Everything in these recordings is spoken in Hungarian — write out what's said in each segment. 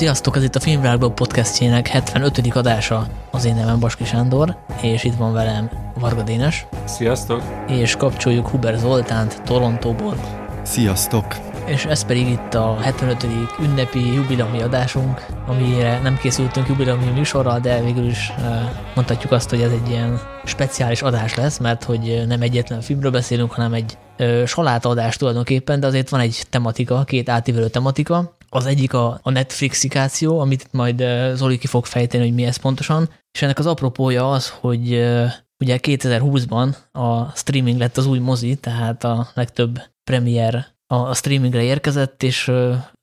Sziasztok, ez itt a Filmvilágblog podcastjének 75. adása. Az én nevem Baski Sándor, és itt van velem Varga Dénes. Sziasztok! És kapcsoljuk Huber Zoltánt Torontóból. Sziasztok! És ez pedig itt a 75. ünnepi jubileumi adásunk, amire nem készültünk jubileumi műsorral, de végül is mondhatjuk azt, hogy ez egy ilyen speciális adás lesz, mert hogy nem egyetlen filmről beszélünk, hanem egy saláta adás tulajdonképpen, de azért van egy tematika, két átívelő tematika, az egyik a, a Netflixikáció, amit majd Zoli ki fog fejteni, hogy mi ez pontosan, és ennek az apropója az, hogy ugye 2020-ban a streaming lett az új mozi, tehát a legtöbb premier a streamingre érkezett, és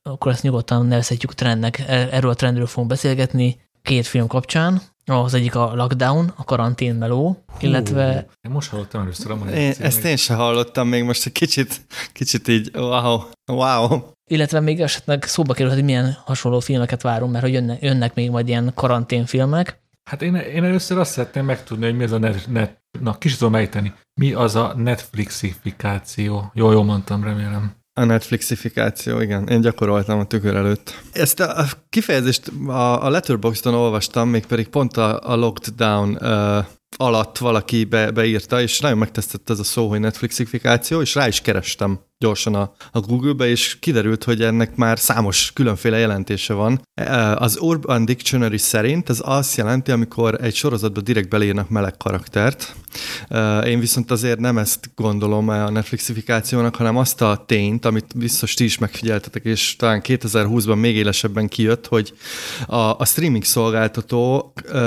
akkor ezt nyugodtan nevezhetjük trendnek. E, erről a trendről fogunk beszélgetni két film kapcsán. Az egyik a Lockdown, a karantén meló, illetve... Én most hallottam először a én, Ezt én sem hallottam, még most egy kicsit, kicsit így, wow, wow. Illetve még esetleg szóba kerül, hogy milyen hasonló filmeket várunk, mert hogy jönnek, jönnek még majd ilyen karanténfilmek. Hát én, én először azt szeretném megtudni, hogy mi az a net, net na kis tudom ejteni, mi az a Netflixifikáció. Jó, jól mondtam, remélem. A Netflixifikáció, igen. Én gyakoroltam a tükör előtt. Ezt a kifejezést a, a Letterboxdon olvastam, mégpedig pont a, a Lockdown uh, alatt valaki be, beírta, és nagyon megtesztett ez a szó, hogy Netflixifikáció, és rá is kerestem gyorsan a, a Google-be, és kiderült, hogy ennek már számos különféle jelentése van. E, az Urban Dictionary szerint ez azt jelenti, amikor egy sorozatba direkt belírnak meleg karaktert. E, én viszont azért nem ezt gondolom a Netflixifikációnak, hanem azt a tényt, amit biztos ti is megfigyeltetek, és talán 2020-ban még élesebben kijött, hogy a, a streaming szolgáltató e,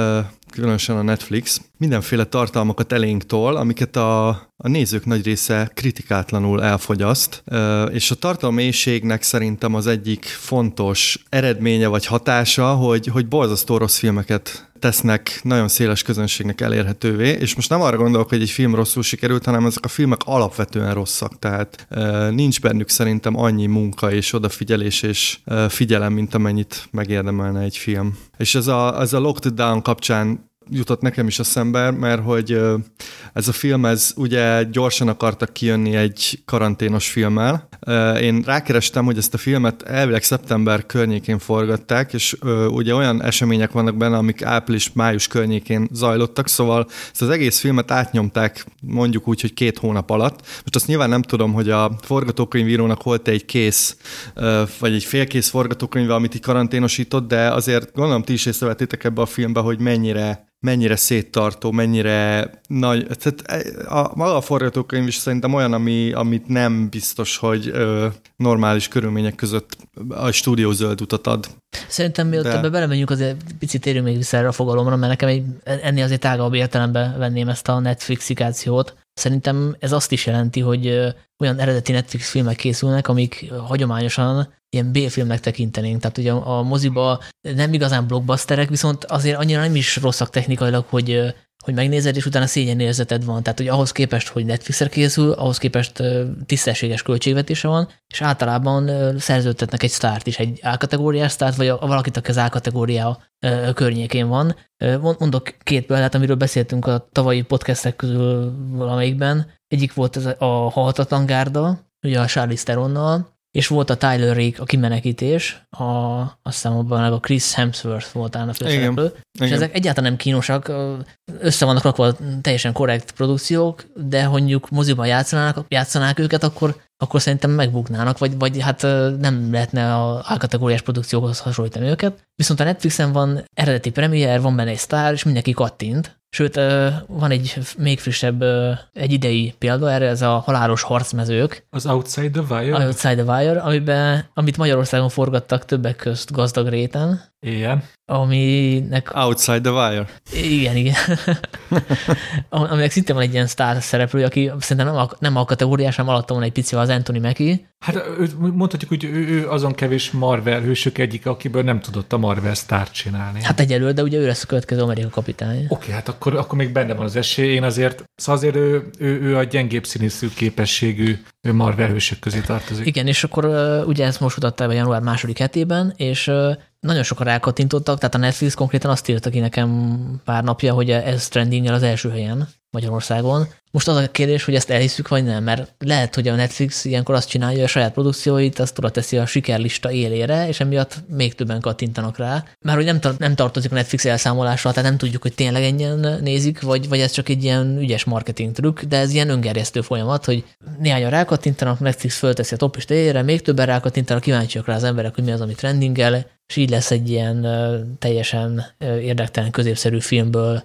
különösen a Netflix, mindenféle tartalmakat elénk tol, amiket a, a nézők nagy része kritikátlanul elfogyaszt, és a tartalmélységnek szerintem az egyik fontos eredménye vagy hatása, hogy, hogy borzasztó rossz filmeket tesznek nagyon széles közönségnek elérhetővé, és most nem arra gondolok, hogy egy film rosszul sikerült, hanem ezek a filmek alapvetően rosszak, tehát nincs bennük szerintem annyi munka és odafigyelés és figyelem, mint amennyit megérdemelne egy film. És ez a, ez a Lockdown kapcsán jutott nekem is a szembe, mert hogy ez a film, ez ugye gyorsan akartak kijönni egy karanténos filmmel. Én rákerestem, hogy ezt a filmet elvileg szeptember környékén forgatták, és ugye olyan események vannak benne, amik április-május környékén zajlottak, szóval ezt az egész filmet átnyomták mondjuk úgy, hogy két hónap alatt. Most azt nyilván nem tudom, hogy a forgatókönyvírónak volt egy kész, vagy egy félkész forgatókönyve, amit így karanténosított, de azért gondolom ti is észrevettétek ebbe a filmbe, hogy mennyire mennyire széttartó, mennyire nagy, tehát e, a, maga a forgatókönyv is szerintem olyan, ami, amit nem biztos, hogy ö, normális körülmények között a stúdió zöld utat ad. Szerintem mielőtt De... ebbe belemegyünk, azért picit térjünk még vissza erre a fogalomra, mert nekem egy, ennél azért tágabb értelembe venném ezt a Netflixikációt. Szerintem ez azt is jelenti, hogy olyan eredeti Netflix filmek készülnek, amik hagyományosan ilyen B-filmnek tekintenénk. Tehát ugye a, moziba nem igazán blockbusterek, viszont azért annyira nem is rosszak technikailag, hogy hogy megnézed, és utána szégyenérzeted van. Tehát, hogy ahhoz képest, hogy Netflixre készül, ahhoz képest tisztességes költségvetése van, és általában szerződtetnek egy sztárt is, egy A-kategóriás sztárt, vagy valakit, aki az A-kategória környékén van. Mondok két példát, amiről beszéltünk a tavalyi podcastek közül valamelyikben. Egyik volt ez a Halhatatlan Gárda, ugye a Charlize Theronnal, és volt a Tyler Rake a kimenekítés, a, azt hiszem abban a Chris Hemsworth volt a főszereplő, és Igen. ezek egyáltalán nem kínosak, össze vannak rakva teljesen korrekt produkciók, de mondjuk moziban játszanák, játszanák őket, akkor akkor szerintem megbuknának, vagy, vagy hát nem lehetne a A-kategóriás produkcióhoz hasonlítani őket. Viszont a Netflixen van eredeti premier, van benne egy sztár, és mindenki kattint. Sőt, van egy még frissebb, egy idei példa erre, ez a halálos harcmezők. Az Outside the Wire? Outside the Wire, amiben, amit Magyarországon forgattak többek közt gazdag réten. Igen. Aminek... Outside the Wire. Igen, igen. aminek szintén van egy ilyen sztár szereplő, aki szerintem nem a, nem a kategóriás, hanem alatta van egy pici az Anthony Mackie. Hát mondhatjuk, hogy ő, ő azon kevés Marvel hősök egyik, akiből nem tudott a Marvel sztárt csinálni. Hát egyelőre, de ugye ő lesz a következő Amerika kapitány. Oké, okay, hát akkor, akkor még benne van az esély. Én azért, szóval azért ő, ő, ő a gyengébb színészű képességű Marvel hősök közé tartozik. Igen, és akkor ugye ezt most mutatta be január második hetében, és nagyon sokan rákattintottak, tehát a Netflix konkrétan azt írta ki nekem pár napja, hogy ez trendinggel az első helyen Magyarországon. Most az a kérdés, hogy ezt elhiszük, vagy nem, mert lehet, hogy a Netflix ilyenkor azt csinálja, hogy a saját produkcióit azt oda teszi a sikerlista élére, és emiatt még többen kattintanak rá. Mert hogy nem, tar- nem tartozik a Netflix elszámolásra, tehát nem tudjuk, hogy tényleg ennyien nézik, vagy, vagy ez csak egy ilyen ügyes marketing trükk, de ez ilyen öngerjesztő folyamat, hogy néhányan rákattintanak, Netflix fölteszi a toplista élére, még többen rákattintanak, kíváncsiak rá az emberek, hogy mi az, ami trendingel, és így lesz egy ilyen teljesen érdektelen középszerű filmből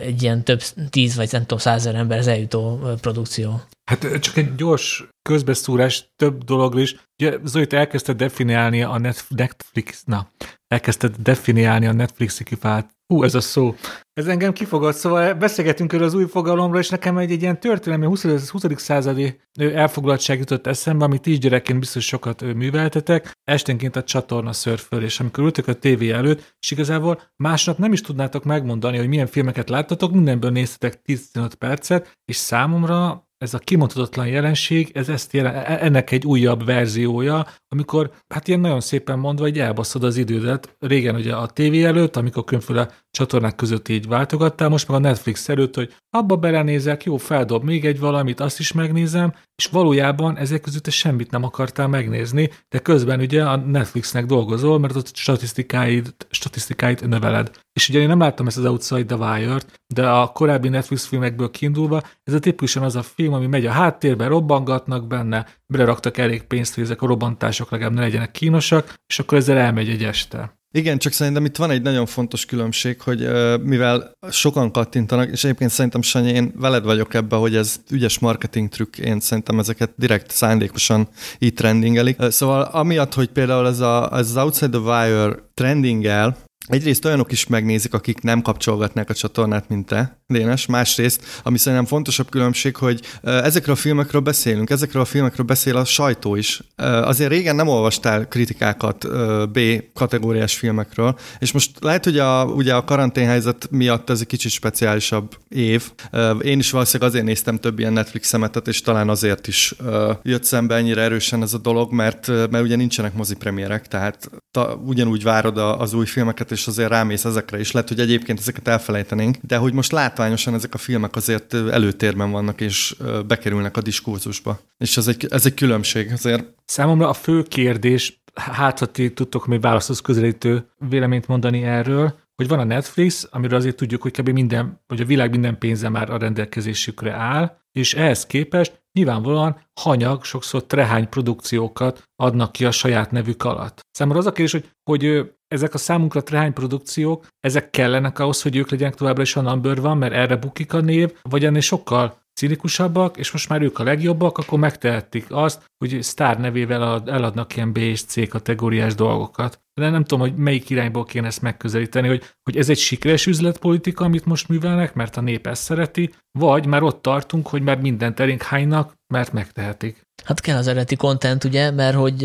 egy ilyen több tíz vagy nem tudom százezer emberhez eljutó produkció. Hát csak egy gyors közbeszúrás több dologra is. Ugye Zolit elkezdte definiálni a Netflix, na, elkezdte definiálni a Netflix kifált. Hú, ez a szó. Ez engem kifogott, szóval beszélgetünk erről az új fogalomról, és nekem egy, egy ilyen történelmi 20. 20. századi elfoglaltság jutott eszembe, amit így gyerekként biztos sokat műveltetek, esténként a csatorna szörföl, és amikor ültök a tévé előtt, és igazából másnap nem is tudnátok megmondani, hogy milyen filmeket láttatok, mindenből néztetek 15 percet, és számomra ez a kimondhatatlan jelenség, ez ezt jelen, e, ennek egy újabb verziója, amikor, hát ilyen nagyon szépen mondva, hogy elbaszod az idődet. Régen ugye a tévé előtt, amikor különféle csatornák között így váltogattál, most meg a Netflix előtt, hogy abba belenézek, jó, feldob még egy valamit, azt is megnézem, és valójában ezek között te semmit nem akartál megnézni, de közben ugye a Netflixnek dolgozol, mert ott statisztikáid, statisztikáid növeled. És ugye én nem láttam ezt az Outside the Wire-t, de a korábbi Netflix filmekből kiindulva, ez a tipikusan az a film, ami megy a háttérben, robbangatnak benne, beleraktak elég pénzt, hogy ezek a robbantások legalább ne legyenek kínosak, és akkor ezzel elmegy egy este. Igen, csak szerintem itt van egy nagyon fontos különbség, hogy mivel sokan kattintanak, és egyébként szerintem Sanyi, én veled vagyok ebben, hogy ez ügyes marketing trükk, én szerintem ezeket direkt szándékosan így trendingelik. Szóval amiatt, hogy például ez, a, ez az Outside the Wire trendingel, Egyrészt olyanok is megnézik, akik nem kapcsolgatnák a csatornát, mint te, Dénes. Másrészt, ami szerintem fontosabb különbség, hogy ezekről a filmekről beszélünk, ezekről a filmekről beszél a sajtó is. Azért régen nem olvastál kritikákat B kategóriás filmekről, és most lehet, hogy a, ugye a karanténhelyzet miatt ez egy kicsit speciálisabb év. Én is valószínűleg azért néztem több ilyen Netflix szemetet, és talán azért is jött szembe ennyire erősen ez a dolog, mert, mert ugye nincsenek mozipremierek, tehát ta, ugyanúgy várod az új filmeket, és azért rámész ezekre is. Lehet, hogy egyébként ezeket elfelejtenénk, de hogy most látványosan ezek a filmek azért előtérben vannak, és bekerülnek a diskurzusba. És ez egy, ez egy különbség azért. Számomra a fő kérdés, hát ha ti tudtok még válaszhoz közelítő véleményt mondani erről, hogy van a Netflix, amiről azért tudjuk, hogy kb. minden, vagy a világ minden pénze már a rendelkezésükre áll, és ehhez képest nyilvánvalóan hanyag, sokszor trehány produkciókat adnak ki a saját nevük alatt. Számomra az a kérdés, hogy, hogy ezek a számunkra trehány produkciók, ezek kellenek ahhoz, hogy ők legyenek továbbra is a number van, mert erre bukik a név, vagy ennél sokkal cinikusabbak, és most már ők a legjobbak, akkor megtehetik azt, hogy sztár nevével eladnak ilyen B és C kategóriás dolgokat. De nem tudom, hogy melyik irányból kéne ezt megközelíteni, hogy, hogy ez egy sikeres üzletpolitika, amit most művelnek, mert a nép ezt szereti, vagy már ott tartunk, hogy már mindent elénk hánynak, mert megtehetik. Hát kell az eredeti content, ugye, mert hogy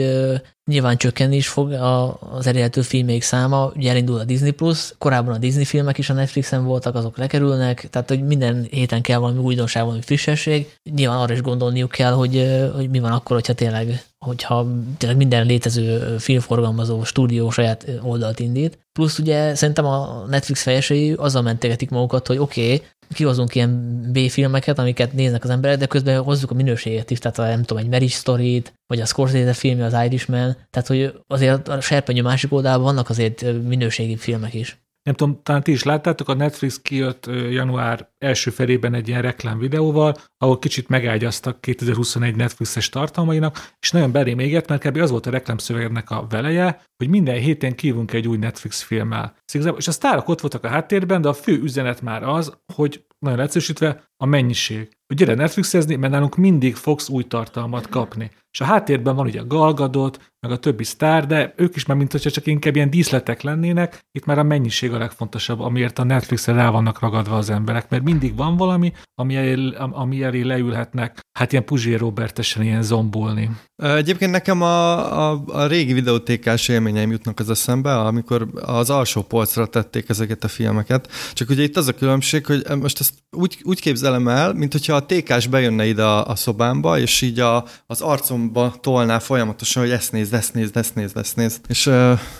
nyilván csökkenni is fog a, az eredető filmek száma, ugye elindul a Disney+, Plus, korábban a Disney filmek is a Netflixen voltak, azok lekerülnek, tehát hogy minden héten kell valami újdonság, valami frissesség. Nyilván arra is gondolniuk kell, hogy, hogy mi van akkor, hogyha tényleg hogyha tényleg minden létező filmforgalmazó stúdió saját oldalt indít. Plusz ugye szerintem a Netflix fejesei azzal mentegetik magukat, hogy oké, okay, kihozunk ilyen B-filmeket, amiket néznek az emberek, de közben hozzuk a minőséget is, tehát a, nem tudom, egy Marriage story vagy a Scorsese filmje, az Irishman, tehát hogy azért a serpenyő másik oldalában vannak azért minőségi filmek is nem tudom, talán ti is láttátok, a Netflix kijött január első felében egy ilyen reklám videóval, ahol kicsit megágyaztak 2021 Netflixes tartalmainak, és nagyon belém égett, mert kb. az volt a reklámszövegnek a veleje, hogy minden héten kívunk egy új Netflix filmmel. És a sztárok ott voltak a háttérben, de a fő üzenet már az, hogy nagyon egyszerűsítve a mennyiség. Hogy gyere Netflixezni, mert nálunk mindig fogsz új tartalmat kapni. És a háttérben van ugye a Galgadot, meg a többi sztár, de ők is már mint hogyha csak inkább ilyen díszletek lennének, itt már a mennyiség a legfontosabb, amiért a Netflixre rá vannak ragadva az emberek, mert mindig van valami, ami elé, ami elé leülhetnek, hát ilyen Puzsér Robertesen ilyen zombolni. Egyébként nekem a, a, a régi videótékás élményeim jutnak az eszembe, amikor az alsó polcra tették ezeket a filmeket. Csak ugye itt az a különbség, hogy most ezt úgy, úgy képzelem el, mint hogyha a tékás bejönne ide a, a szobámba, és így a, az arcomba tolná folyamatosan, hogy ezt nézd, ezt nézd, ezt nézd, ezt nézd. És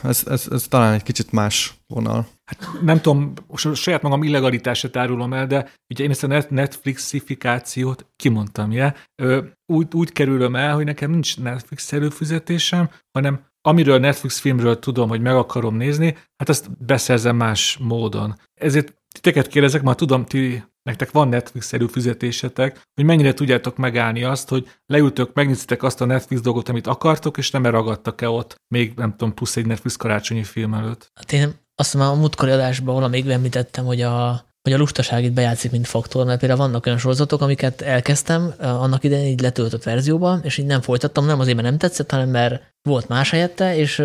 ez, ez, ez talán egy kicsit más vonal. Hát nem tudom, saját magam illegalitását árulom el, de ugye én ezt a Netflixifikációt kimondtam, je? Úgy, úgy kerülöm el, hogy nekem nincs Netflix előfizetésem, hanem amiről Netflix filmről tudom, hogy meg akarom nézni, hát azt beszerzem más módon. Ezért titeket kérdezek, már tudom, ti nektek van Netflix előfizetésetek, hogy mennyire tudjátok megállni azt, hogy leültök, megnézitek azt a Netflix dolgot, amit akartok, és nem ragadtak-e ott még, nem tudom, plusz egy Netflix karácsonyi film előtt. Hát én azt mondom, a múltkori adásban valamelyik említettem, hogy a, hogy a lustaság itt bejátszik, mint faktor, mert például vannak olyan sorozatok, amiket elkezdtem annak idején így letöltött verzióban, és így nem folytattam, nem azért, mert nem tetszett, hanem mert volt más helyette, és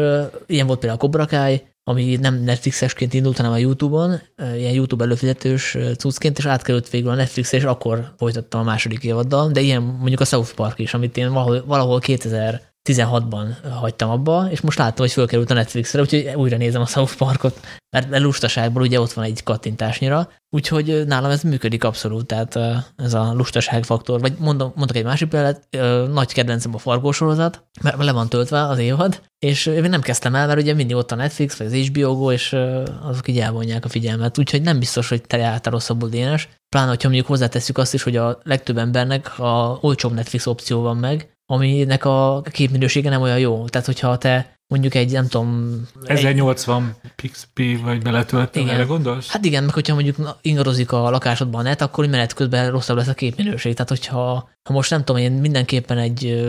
ilyen volt például a Cobra Kai, ami nem Netflixesként indult, hanem a YouTube-on, ilyen YouTube előfizetős cuccként, és átkerült végül a netflix és akkor folytattam a második évaddal, de ilyen mondjuk a South Park is, amit én valahol, valahol 2000 16-ban hagytam abba, és most láttam, hogy fölkerült a Netflixre, úgyhogy újra nézem a South Parkot, mert lustaságból ugye ott van egy kattintásnyira, úgyhogy nálam ez működik abszolút, tehát ez a lustaság faktor. Vagy mondom, mondok egy másik példát, nagy kedvencem a fargósorozat, mert le van töltve az évad, és én nem kezdtem el, mert ugye mindig ott a Netflix, vagy az HBO Go, és azok így elvonják a figyelmet, úgyhogy nem biztos, hogy te által rosszabbul dénes. Pláne, hogyha mondjuk hozzátesszük azt is, hogy a legtöbb embernek a olcsóbb Netflix opció van meg, aminek a képminősége nem olyan jó. Tehát, hogyha te mondjuk egy, nem tudom... 1080 egy... pixp vagy beletöltöm, erre gondolsz? Hát igen, meg hogyha mondjuk ingadozik a lakásodban a net, akkor menet közben rosszabb lesz a képminőség. Tehát, hogyha ha most nem tudom, én mindenképpen egy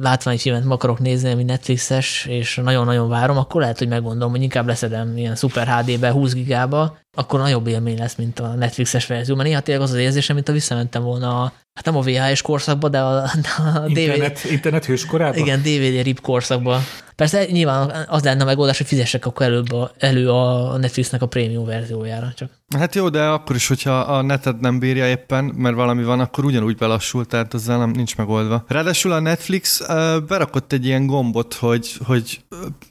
látványfilmet meg akarok nézni, ami Netflixes, és nagyon-nagyon várom, akkor lehet, hogy meggondolom, hogy inkább leszedem ilyen Super HD-be, 20 gigába, akkor nagyobb élmény lesz, mint a Netflixes verzió. Mert néha tényleg az az érzésem, mint a visszamentem volna a, hát nem a VHS korszakba, de a, a internet, DVD... Internet hőskorában? Igen, DVD rip korszakba. Persze nyilván az lenne a megoldás, hogy fizessek akkor előbb a, elő a Netflixnek a prémium verziójára. Csak. Hát jó, de akkor is, hogyha a neted nem bírja éppen, mert valami van, akkor ugyanúgy belassul, tehát ezzel nem nincs megoldva. Ráadásul a Netflix uh, berakott egy ilyen gombot, hogy, hogy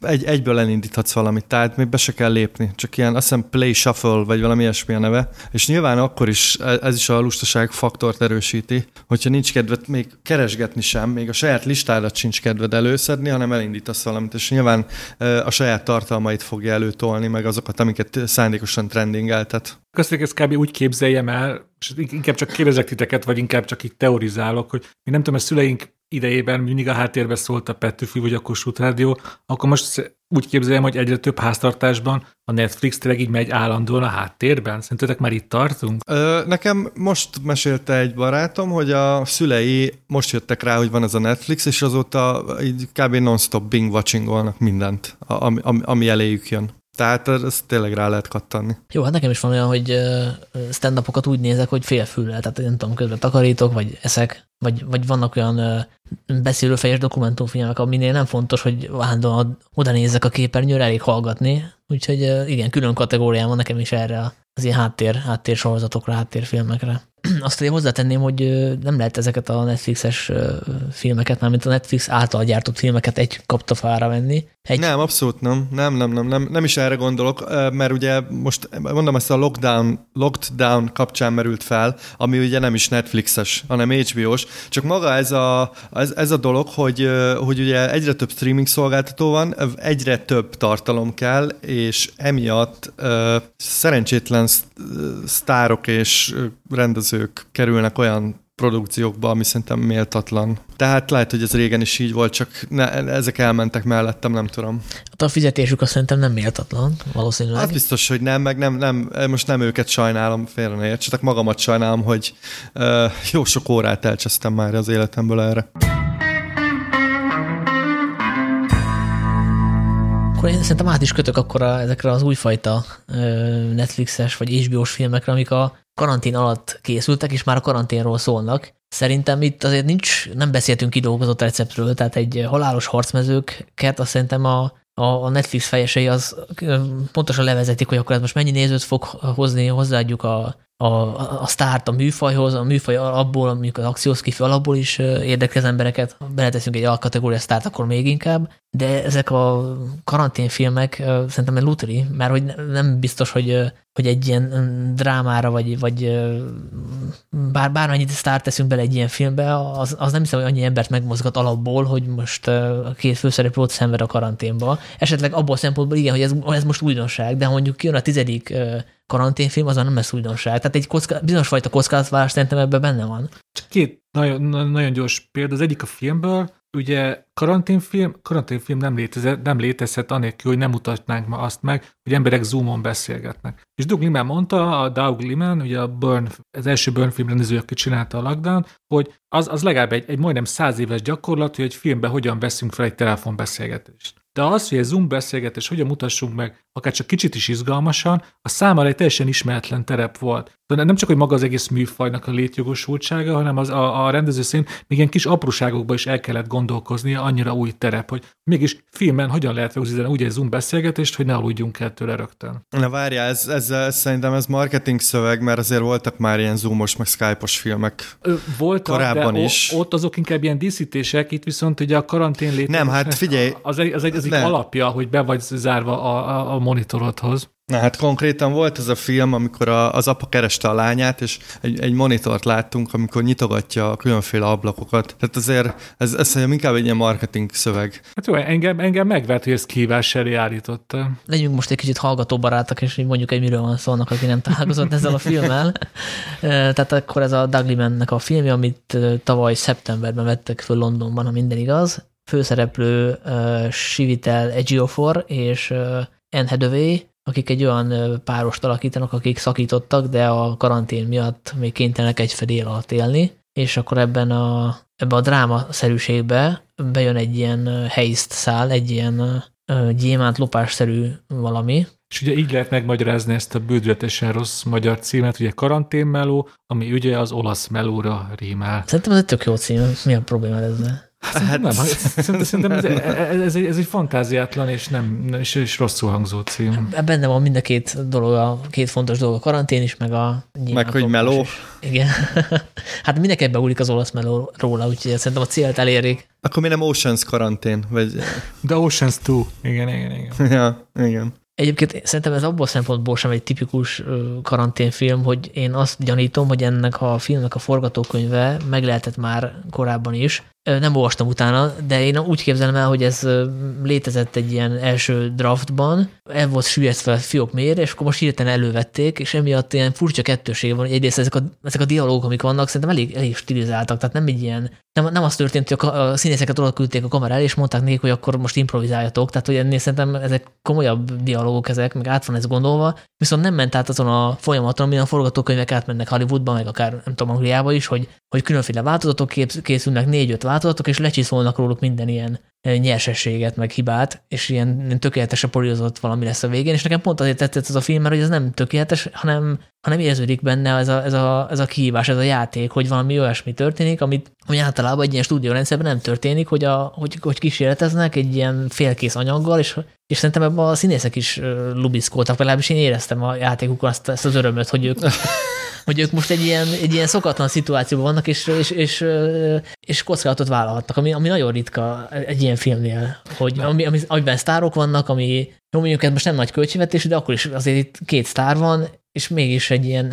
egy, egyből elindíthatsz valamit, tehát még be se kell lépni, csak ilyen, azt hiszem Play Shuffle, vagy valami ilyesmi a neve, és nyilván akkor is e, ez is a lustaság faktort erősíti, hogyha nincs kedved még keresgetni sem, még a saját listádat sincs kedved előszedni, hanem elindítasz valamit, és nyilván a saját tartalmait fogja előtolni, meg azokat, amiket szándékosan trendingeltet. Köszönjük, ezt kb. úgy képzeljem el, és inkább csak kérdezek titeket, vagy inkább csak itt teorizálok, hogy mi nem tudom, a szüleink idejében mindig a háttérbe szólt a Petőfi vagy a Kossuth Rádió, akkor most úgy képzeljem, hogy egyre több háztartásban a Netflix tényleg így megy állandóan a háttérben? Szerintetek már itt tartunk? Ö, nekem most mesélte egy barátom, hogy a szülei most jöttek rá, hogy van ez a Netflix, és azóta így kb. non-stop bing-watchingolnak mindent, ami, ami, ami eléjük jön. Tehát ez tényleg rá lehet kattanni. Jó, hát nekem is van olyan, hogy stand úgy nézek, hogy félfüllel, tehát nem tudom, közben takarítok, vagy eszek, vagy, vagy vannak olyan beszélőfejes dokumentumfilmek, aminél nem fontos, hogy állandóan oda nézzek a képernyőre, elég hallgatni, úgyhogy igen, külön kategóriám van nekem is erre az ilyen háttér, háttér sorozatokra, háttérfilmekre. Azt azért hozzátenném, hogy nem lehet ezeket a Netflixes filmeket, mármint a Netflix által gyártott filmeket egy kaptafára venni. Egy... Nem, abszolút nem. Nem, nem, nem, nem. Nem is erre gondolok, mert ugye most mondom, ezt a lockdown, lockdown kapcsán merült fel, ami ugye nem is Netflixes, hanem HBO-s. Csak maga ez a, ez, ez a dolog, hogy, hogy ugye egyre több streaming szolgáltató van, egyre több tartalom kell, és emiatt uh, szerencsétlen sztárok és rendezők kerülnek olyan produkciókba, ami szerintem méltatlan. Tehát lehet, hogy ez régen is így volt, csak ne, ezek elmentek mellettem, nem tudom. Hát a fizetésük azt szerintem nem méltatlan, valószínűleg. Hát biztos, hogy nem, meg nem, nem most nem őket sajnálom, félre ne értsetek, magamat sajnálom, hogy uh, jó sok órát elcsesztem már az életemből erre. Akkor én szerintem át is kötök akkor a, ezekre az újfajta Netflixes vagy HBO-s filmekre, amik a karantén alatt készültek, és már a karanténról szólnak. Szerintem itt azért nincs, nem beszéltünk kidolgozott receptről, tehát egy halálos harcmezőket azt szerintem a, a Netflix fejesei az pontosan levezetik, hogy akkor ez most mennyi nézőt fog hozni, hozzáadjuk a a, a sztárt a műfajhoz, a műfaj alapból, mondjuk az akciós kifi alapból is érdekli az embereket. Beleteszünk egy alkategória sztárt, akkor még inkább. De ezek a karanténfilmek szerintem egy luteri, mert hogy nem biztos, hogy, hogy egy ilyen drámára, vagy, vagy bár, bármennyit sztárt teszünk bele egy ilyen filmbe, az, az nem hiszem, hogy annyi embert megmozgat alapból, hogy most a két főszereplő ott szenved a karanténba. Esetleg abból a szempontból igen, hogy ez, ez most újdonság, de mondjuk jön a tizedik karanténfilm, azon nem lesz újdonság. Tehát egy kocka, bizonyos fajta kockázatválás szerintem ebben benne van. Csak két nagyon, nagyon gyors példa. Az egyik a filmből, ugye karanténfilm, karanténfilm nem, létezett, nem létezhet anélkül, hogy nem mutatnánk ma azt meg, hogy emberek Zoomon beszélgetnek. És Doug Liman mondta, a Doug Liman, ugye a Burn, az első Burn film rendező, aki csinálta a Lockdown, hogy az, az legalább egy, egy majdnem száz éves gyakorlat, hogy egy filmben hogyan veszünk fel egy telefonbeszélgetést. De az, hogy egy Zoom beszélgetés hogyan mutassunk meg, akár csak kicsit is izgalmasan, a számára egy teljesen ismeretlen terep volt. De nem csak, hogy maga az egész műfajnak a létjogosultsága, hanem az a, a rendező szerint még ilyen kis apróságokban is el kellett gondolkoznia, annyira új terep, hogy mégis filmen hogyan lehet rögzíteni úgy egy Zoom beszélgetést, hogy ne aludjunk el tőle rögtön. Na várjál, ez, ez, ez, szerintem ez marketing szöveg, mert azért voltak már ilyen Zoomos, meg Skype-os filmek voltak, korábban de is. ott azok inkább ilyen díszítések, itt viszont ugye a karantén létezés. Nem, hát figyelj. Az egy, az egy, az egy alapja, hogy be vagy zárva a, a, a monitorodhoz. Na hát konkrétan volt ez a film, amikor a, az apa kereste a lányát, és egy, egy monitort láttunk, amikor nyitogatja a különféle ablakokat. Tehát azért ez, ez szerintem inkább egy ilyen marketing szöveg. Hát jó, engem, engem megvert, hogy ezt kihívás elé állította. Legyünk most egy kicsit hallgatóbarátok, és mondjuk egy miről van szó annak, aki nem találkozott ezzel a filmmel. Tehát akkor ez a Doug Limannek a filmje, amit tavaly szeptemberben vettek föl Londonban, ha minden igaz. Főszereplő uh, Sivitel Ejiofor és uh, Anne Hathaway, akik egy olyan párost alakítanak, akik szakítottak, de a karantén miatt még kénytelenek egy fedél alatt élni, és akkor ebben a, ebben a drámaszerűségbe bejön egy ilyen heist szál, egy ilyen gyémánt lopásszerű valami, és ugye így lehet megmagyarázni ezt a bődületesen rossz magyar címet, ugye karanténmeló, ami ugye az olasz melóra rímel. Szerintem ez egy tök jó cím, mi a probléma ezzel? Hát, nem, szerintem, szerintem ez, ez, egy, ez egy fantáziátlan és, nem, és, és rosszul hangzó cím. Benne van mind a két dolog, a két fontos dolog, a karantén is, meg a... Meg hogy meló. Is. Igen. hát mindenképp beúlik az olasz meló róla, úgyhogy szerintem a célt elérik. Akkor mi nem Oceans karantén? Vagy... The Oceans 2. Igen, igen, igen. ja, igen. Egyébként szerintem ez abból szempontból sem egy tipikus karanténfilm, hogy én azt gyanítom, hogy ennek a filmnek a forgatókönyve meg lehetett már korábban is, nem olvastam utána, de én úgy képzelem el, hogy ez létezett egy ilyen első draftban, el volt süllyesztve fiók mélyre, és akkor most hirtelen elővették, és emiatt ilyen furcsa kettőség van, egyrészt ezek a, ezek a dialógok, amik vannak, szerintem elég, elég stilizáltak, tehát nem egy ilyen, nem, nem az történt, hogy a, a színészeket oda küldték a kamerára, és mondták nekik, hogy akkor most improvizáljatok, tehát hogy ennél szerintem ezek komolyabb dialógok ezek, meg át van ez gondolva, viszont nem ment át azon a folyamaton, amin a forgatókönyvek átmennek Hollywoodba, meg akár nem tudom, Angliába is, hogy, hogy különféle változatok készülnek, négy-öt változatok, és lecsiszolnak róluk minden ilyen eh, nyersességet, meg hibát, és ilyen tökéletes a poliozott valami lesz a végén, és nekem pont azért tetszett ez a film, mert hogy ez nem tökéletes, hanem, hanem érződik benne ez a, ez, a, ez a kihívás, ez a játék, hogy valami olyasmi történik, amit, ami általában egy ilyen stúdiórendszerben nem történik, hogy, a, hogy, hogy kísérleteznek egy ilyen félkész anyaggal, és, és szerintem ebben a színészek is lubiszkoltak, legalábbis én éreztem a játékukon azt, ezt az örömöt, hogy ők hogy ők most egy ilyen, egy ilyen szokatlan szituációban vannak, és, és, és, és kockázatot vállalhatnak, ami, ami nagyon ritka egy ilyen filmnél, hogy ami, ami, amiben sztárok vannak, ami jó, mondjuk ez most nem nagy költségvetés, de akkor is azért itt két sztár van, és mégis egy ilyen,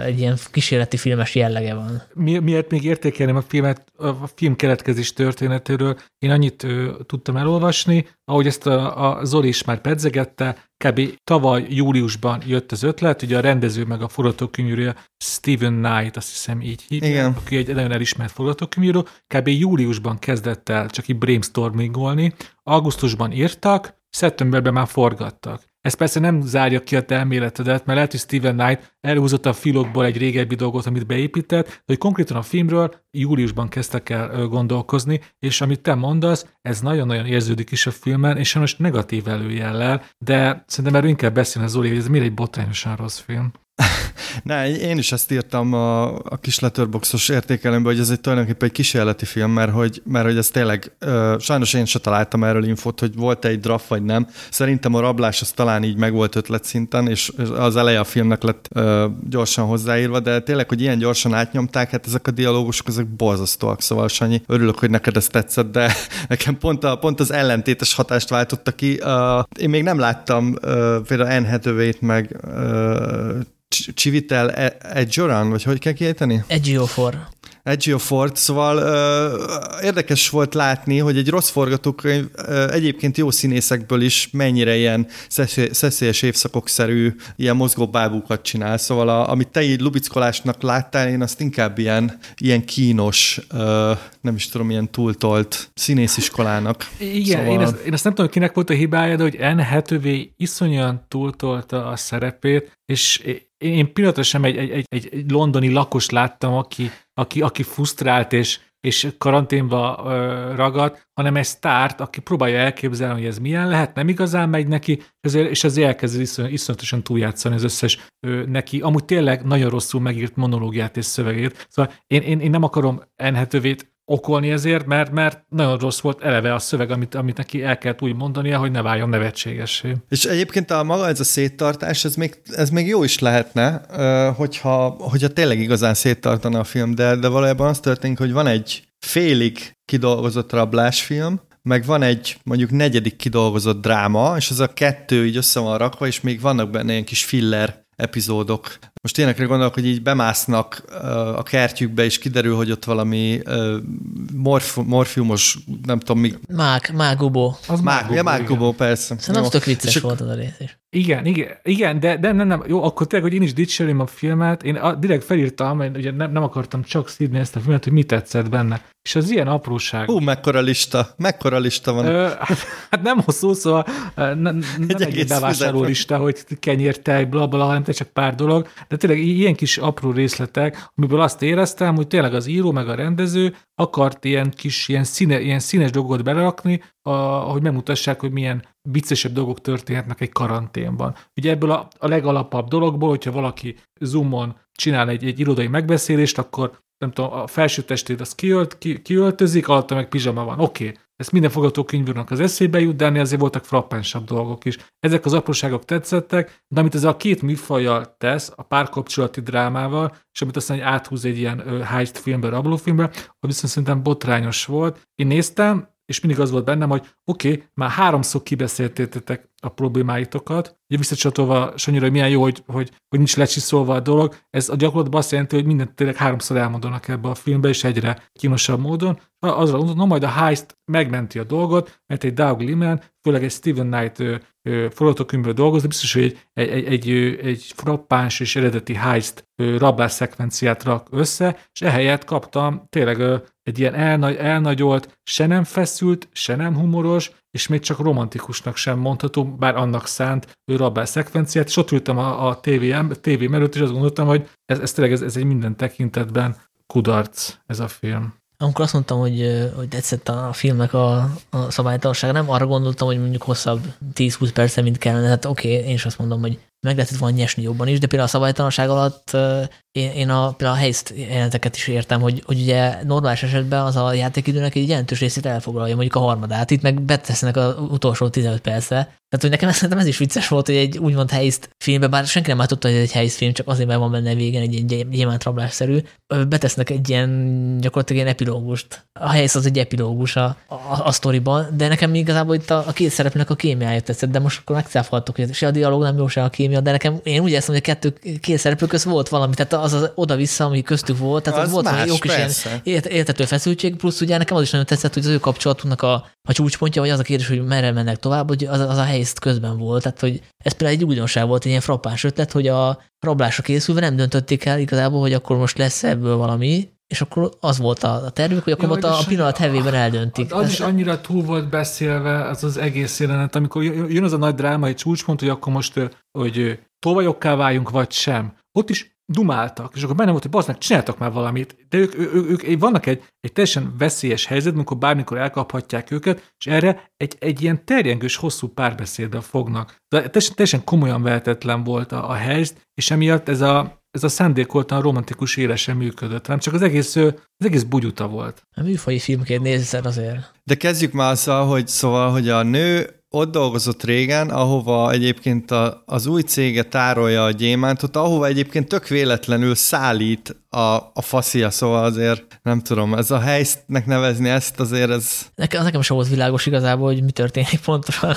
egy ilyen kísérleti filmes jellege van. Mi, miért még értékelném a filmet, a film keletkezés történetéről, én annyit ö, tudtam elolvasni, ahogy ezt a, a Zoli is már pedzegette, kb. tavaly júliusban jött az ötlet, ugye a rendező meg a forgatókönyvűrő Steven Knight, azt hiszem így hívják, Igen. aki egy nagyon elismert forgatókönyvűrő, kb. júliusban kezdett el csak így brainstormingolni, augusztusban írtak, szeptemberben már forgattak. Ez persze nem zárja ki a te elméletedet, mert lehet, hogy Steven Knight elhúzott a filokból egy régebbi dolgot, amit beépített, de hogy konkrétan a filmről júliusban kezdtek el gondolkozni, és amit te mondasz, ez nagyon-nagyon érződik is a filmen, és most negatív előjellel, de szerintem erről inkább beszélne Zoli, hogy ez miért egy botrányosan rossz film. Ne, én is ezt írtam a, a kis letterboxos értékelemben, hogy ez egy tulajdonképpen egy kísérleti film, mert hogy, mert hogy ez tényleg, uh, sajnos én se találtam erről infot, hogy volt egy draft vagy nem. Szerintem a rablás az talán így meg volt ötlet szinten, és az eleje a filmnek lett uh, gyorsan hozzáírva, de tényleg, hogy ilyen gyorsan átnyomták, hát ezek a dialógusok, ezek borzasztóak, szóval Sanyi, örülök, hogy neked ez tetszett, de nekem pont, a, pont az ellentétes hatást váltotta ki. Uh, én még nem láttam uh, például Anne meg uh, Civitel Edjoran, vagy hogy kell kiejteni? Edgiofor. Edgiofort, szóval uh, érdekes volt látni, hogy egy rossz forgatókönyv uh, egyébként jó színészekből is mennyire ilyen szeszélyes évszakokszerű ilyen mozgó bábúkat csinál, szóval a, amit te így lubickolásnak láttál, én azt inkább ilyen, ilyen kínos, uh, nem is tudom, ilyen túltolt színésziskolának. Igen, szóval... én, ezt, én azt nem tudom, kinek volt a hibája, de hogy Anne Hathaway iszonyan túltolta a szerepét, és én pillanatosan egy, egy, egy, egy londoni lakos láttam, aki, aki, aki frusztrált és, és karanténba ö, ragad, hanem egy sztárt, aki próbálja elképzelni, hogy ez milyen lehet, nem igazán megy neki, ezért, és ezért elkezd iszony, iszonyatosan túljátszani az összes ö, neki, amúgy tényleg nagyon rosszul megírt monológiát és szövegét. Szóval én, én, én nem akarom enhetővét okolni ezért, mert, mert nagyon rossz volt eleve a szöveg, amit, amit neki el kellett úgy mondania, hogy ne váljon nevetségessé. És egyébként a maga ez a széttartás, ez még, ez még jó is lehetne, hogyha, hogyha tényleg igazán széttartana a film, de, de valójában az történik, hogy van egy félig kidolgozott rablásfilm, meg van egy mondjuk negyedik kidolgozott dráma, és ez a kettő így össze van rakva, és még vannak benne ilyen kis filler epizódok. Most ilyenekre gondolok, hogy így bemásznak a kertjükbe, és kiderül, hogy ott valami morf, morfiumos, nem tudom mi. Mák, mágubó. Az mágubó, ja, mágubó, persze. Szerintem az tök vicces volt az a rész is. Igen, igen, igen de, de nem, nem, jó, akkor tényleg, hogy én is dicsérem a filmet, én a, direkt felírtam, mert ugye nem, nem akartam csak szídni ezt a filmet, hogy mi tetszett benne. És az ilyen apróság. Hú, mekkora lista, mekkora lista van. Ö, hát, hát nem hosszú, szóval nem, nem egy, egy bevásárló lista, hogy kenyér, tej, bla, bla, hanem csak pár dolog, de tényleg ilyen kis apró részletek, amiből azt éreztem, hogy tényleg az író meg a rendező akart ilyen kis, ilyen, színe, ilyen színes dolgot belerakni, a, hogy megmutassák, hogy milyen viccesebb dolgok történhetnek egy karanténban. Ugye ebből a, a legalapabb dologból, hogyha valaki Zoomon csinál egy, egy irodai megbeszélést, akkor nem tudom, a felső testét az kiölt, ki, kiöltözik, alatta meg pizsama van. Oké, okay. ezt minden fogatókönyvűrnek az eszébe jut, de ennél azért voltak frappánsabb dolgok is. Ezek az apróságok tetszettek, de amit ez a két műfajjal tesz, a párkapcsolati drámával, és amit aztán áthúz egy ilyen heist filmbe, rablófilmbe, az viszont szerintem botrányos volt. Én néztem, és mindig az volt bennem, hogy oké, okay, már háromszor kibeszéltétek a problémáitokat, ugye visszacsatolva Sanyira, hogy milyen jó, hogy, hogy, hogy nincs lecsiszolva a dolog, ez a gyakorlatban azt jelenti, hogy mindent tényleg háromszor elmondanak ebbe a filmbe, és egyre kínosabb módon. Azra mondom, no, majd a heist megmenti a dolgot, mert egy Doug Liman, főleg egy Steven Knight forgatókönyvből dolgozni, biztos, hogy egy, egy, egy, egy frappáns és eredeti heist rablás szekvenciát rak össze, és ehelyett kaptam tényleg egy ilyen elnagy, elnagyolt, se nem feszült, se nem humoros, és még csak romantikusnak sem mondható, bár annak szánt ő rablás szekvenciát, és ott ültem a, a tévé, tévé mellett, és azt gondoltam, hogy ez, ez tényleg ez, ez egy minden tekintetben kudarc ez a film. Amikor azt mondtam, hogy, hogy tetszett a filmnek a, a szabálytalansága, nem arra gondoltam, hogy mondjuk hosszabb 10-20 perce, mint kellene. Hát oké, okay, én is azt mondom, hogy meg lehetett volna nyesni jobban is, de például a szabálytalanság alatt én, én a, például a helyzt jeleneteket is értem, hogy, hogy ugye normális esetben az a játékidőnek egy jelentős részét elfoglalja, mondjuk a harmadát, itt meg betesznek az utolsó 15 percre. Tehát, hogy nekem szerintem ez is vicces volt, hogy egy úgymond helyzt filmbe, bár senki nem tudta, hogy ez egy helyzt film, csak azért, mert van benne végén egy ilyen gyémántrablásszerű, betesznek egy ilyen gyakorlatilag ilyen epilógust. A helysz az egy epilógus a, a, a sztoriban, de nekem igazából itt a, a két szereplőnek a kémiája tetszett, de most akkor megcáfoltuk, hogy se a dialóg nem jó, se a kémia, de nekem én úgy érzem, hogy a kettő két szereplő közt volt valami, tehát az, az oda-vissza, ami köztük volt, tehát az, az volt más, jó kis ilyen értető feszültség, plusz ugye nekem az is nagyon tetszett, hogy az ő kapcsolatunknak a, a csúcspontja, vagy az a kérdés, hogy merre mennek tovább, hogy az, az a helyzt közben volt, tehát hogy ez például egy újdonság volt, egy ilyen frappáns ötlet, hogy a rablásra készülve nem döntötték el igazából, hogy akkor most lesz ebből valami, és akkor az volt a tervük, hogy akkor ja, ott a, pillanat hevében eldöntik. Az, az is annyira túl volt beszélve, az az egész jelenet, amikor jön az a nagy drámai csúcspont, hogy akkor most, hogy tolvajokká váljunk, vagy sem. Ott is dumáltak, és akkor benne volt, hogy baznak, csináltak már valamit, de ők, ők, ők, vannak egy, egy teljesen veszélyes helyzet, amikor bármikor elkaphatják őket, és erre egy, egy ilyen terjengős, hosszú párbeszédbe fognak. De teljesen, teljesen komolyan vehetetlen volt a, a helyzet, és emiatt ez a, ez a szándékoltan romantikus éle sem működött, hanem csak az egész, az egész bugyuta volt. A műfaji filmként nézzen azért. De kezdjük már azzal, hogy szóval, hogy a nő ott dolgozott régen, ahova egyébként a, az új cége tárolja a gyémántot, ahova egyébként tök véletlenül szállít a, a faszia, szóval azért nem tudom, ez a helynek nevezni ezt azért ez... Nekem, nekem sem volt világos igazából, hogy mi történik pontosan.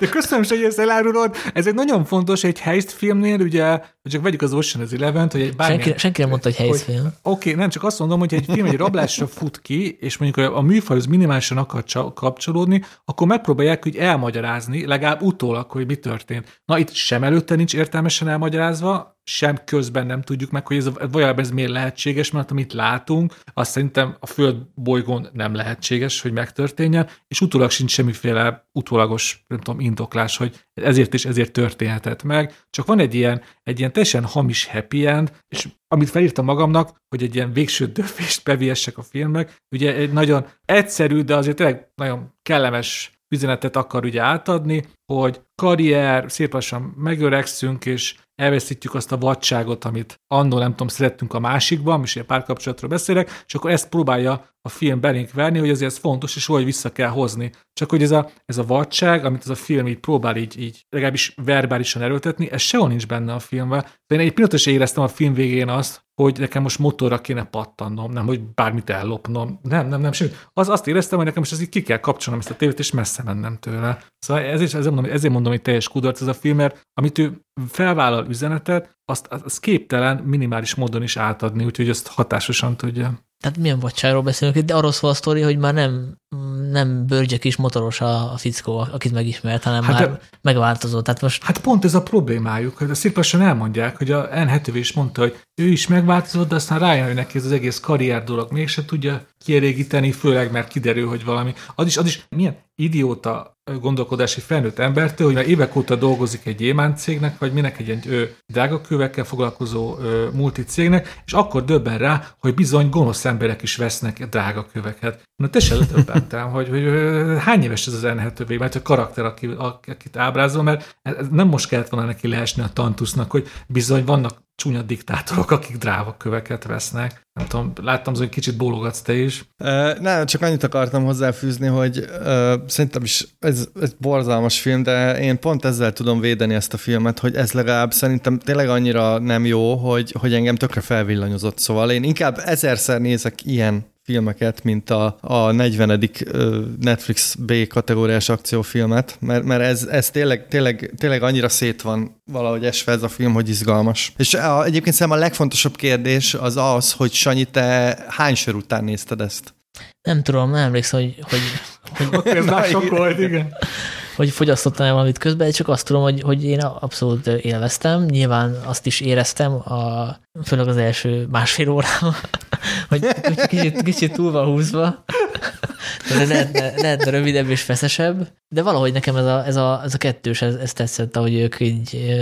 De köszönöm, hogy ezt elárulod. Ez egy nagyon fontos egy heist filmnél, ugye, csak vegyük az Ocean's Eleven-t, hogy egy bármilyen, senki, senki nem mondta, hogy heist film. Oké, okay, nem, csak azt mondom, hogy egy film egy rablásra fut ki, és mondjuk a műfajhoz minimálisan akar kapcsolódni, akkor megpróbálják hogy elmagyarázni, legalább utólag, hogy mi történt. Na itt sem előtte nincs értelmesen elmagyarázva, sem közben nem tudjuk meg, hogy ez, valójában ez miért lehetséges, mert amit látunk, azt szerintem a Föld bolygón nem lehetséges, hogy megtörténjen, és utólag sincs semmiféle utólagos, nem tudom, indoklás, hogy ezért és ezért történhetett meg. Csak van egy ilyen, egy ilyen teljesen hamis happy end, és amit felírtam magamnak, hogy egy ilyen végső döfést beviessek a filmek, ugye egy nagyon egyszerű, de azért tényleg nagyon kellemes üzenetet akar ugye átadni, hogy karrier, szép lassan megöregszünk, és elveszítjük azt a vadságot, amit annól nem tudom, szerettünk a másikban, és ilyen párkapcsolatról beszélek, és akkor ezt próbálja a film belénk verni, hogy azért ez fontos, és hogy vissza kell hozni. Csak hogy ez a, ez a vadság, amit ez a film így próbál így, így legalábbis verbálisan erőltetni, ez sehol nincs benne a filmben. De én egy pillanatot is éreztem a film végén azt, hogy nekem most motorra kéne pattannom, nem, hogy bármit ellopnom. Nem, nem, nem, sőt, az azt éreztem, hogy nekem most ezt ki kell kapcsolnom ezt a tévét, és messze mennem tőle. Szóval ezért, ezért, mondom, ezért mondom, hogy teljes kudarc ez a film, mert amit ő felvállal üzenetet, azt, azt képtelen minimális módon is átadni, úgyhogy ezt hatásosan tudja. Tehát milyen vadságról beszélünk, de arról szól a sztori, hogy már nem, nem bőrgyek is motoros a, a fickó, akit megismert, hanem hát már de, megváltozott. Tehát most... Hát pont ez a problémájuk, hogy a szépen elmondják, hogy a Anne is mondta, hogy ő is megváltozott, de aztán rájön, hogy neki ez az egész karrier dolog mégse tudja kielégíteni, főleg mert kiderül, hogy valami. Az is, az is milyen idióta gondolkodási felnőtt embertől, hogy már évek óta dolgozik egy gyémánt cégnek, vagy minek egy ő, drágakövekkel foglalkozó ö, multicégnek, és akkor döbben rá, hogy bizony gonosz emberek is vesznek drágaköveket. Na te se döbbentem, hogy, hogy, hogy hány éves ez az enhetővé, mert a karakter, aki, akit ábrázol, mert nem most kellett volna neki leesni a tantusznak, hogy bizony vannak csúnya diktátorok, akik dráva köveket vesznek. Nem tudom, láttam, hogy kicsit bólogatsz te is. Nem, csak annyit akartam hozzáfűzni, hogy uh, szerintem is ez, ez borzalmas film, de én pont ezzel tudom védeni ezt a filmet, hogy ez legalább szerintem tényleg annyira nem jó, hogy, hogy engem tökre felvillanyozott. Szóval én inkább ezerszer nézek ilyen filmeket, mint a, a 40. Netflix B kategóriás akciófilmet, mert, mert ez, ez tényleg, tényleg, tényleg annyira szét van valahogy esve ez a film, hogy izgalmas. És a, egyébként szerintem a legfontosabb kérdés az az, hogy Sanyi, te hány sor után nézted ezt? Nem tudom, nem emlékszem, hogy... hogy, hogy ez már sok volt, igen hogy fogyasztottam-e valamit közben, csak azt tudom, hogy, hogy én abszolút élveztem. Nyilván azt is éreztem, a, főleg az első másfél órában, hogy kicsit, kicsit túl van húzva, de lehetne, lehetne rövidebb és feszesebb, de valahogy nekem ez a, ez a, ez a kettős, ez, ez tetszett, ahogy ők így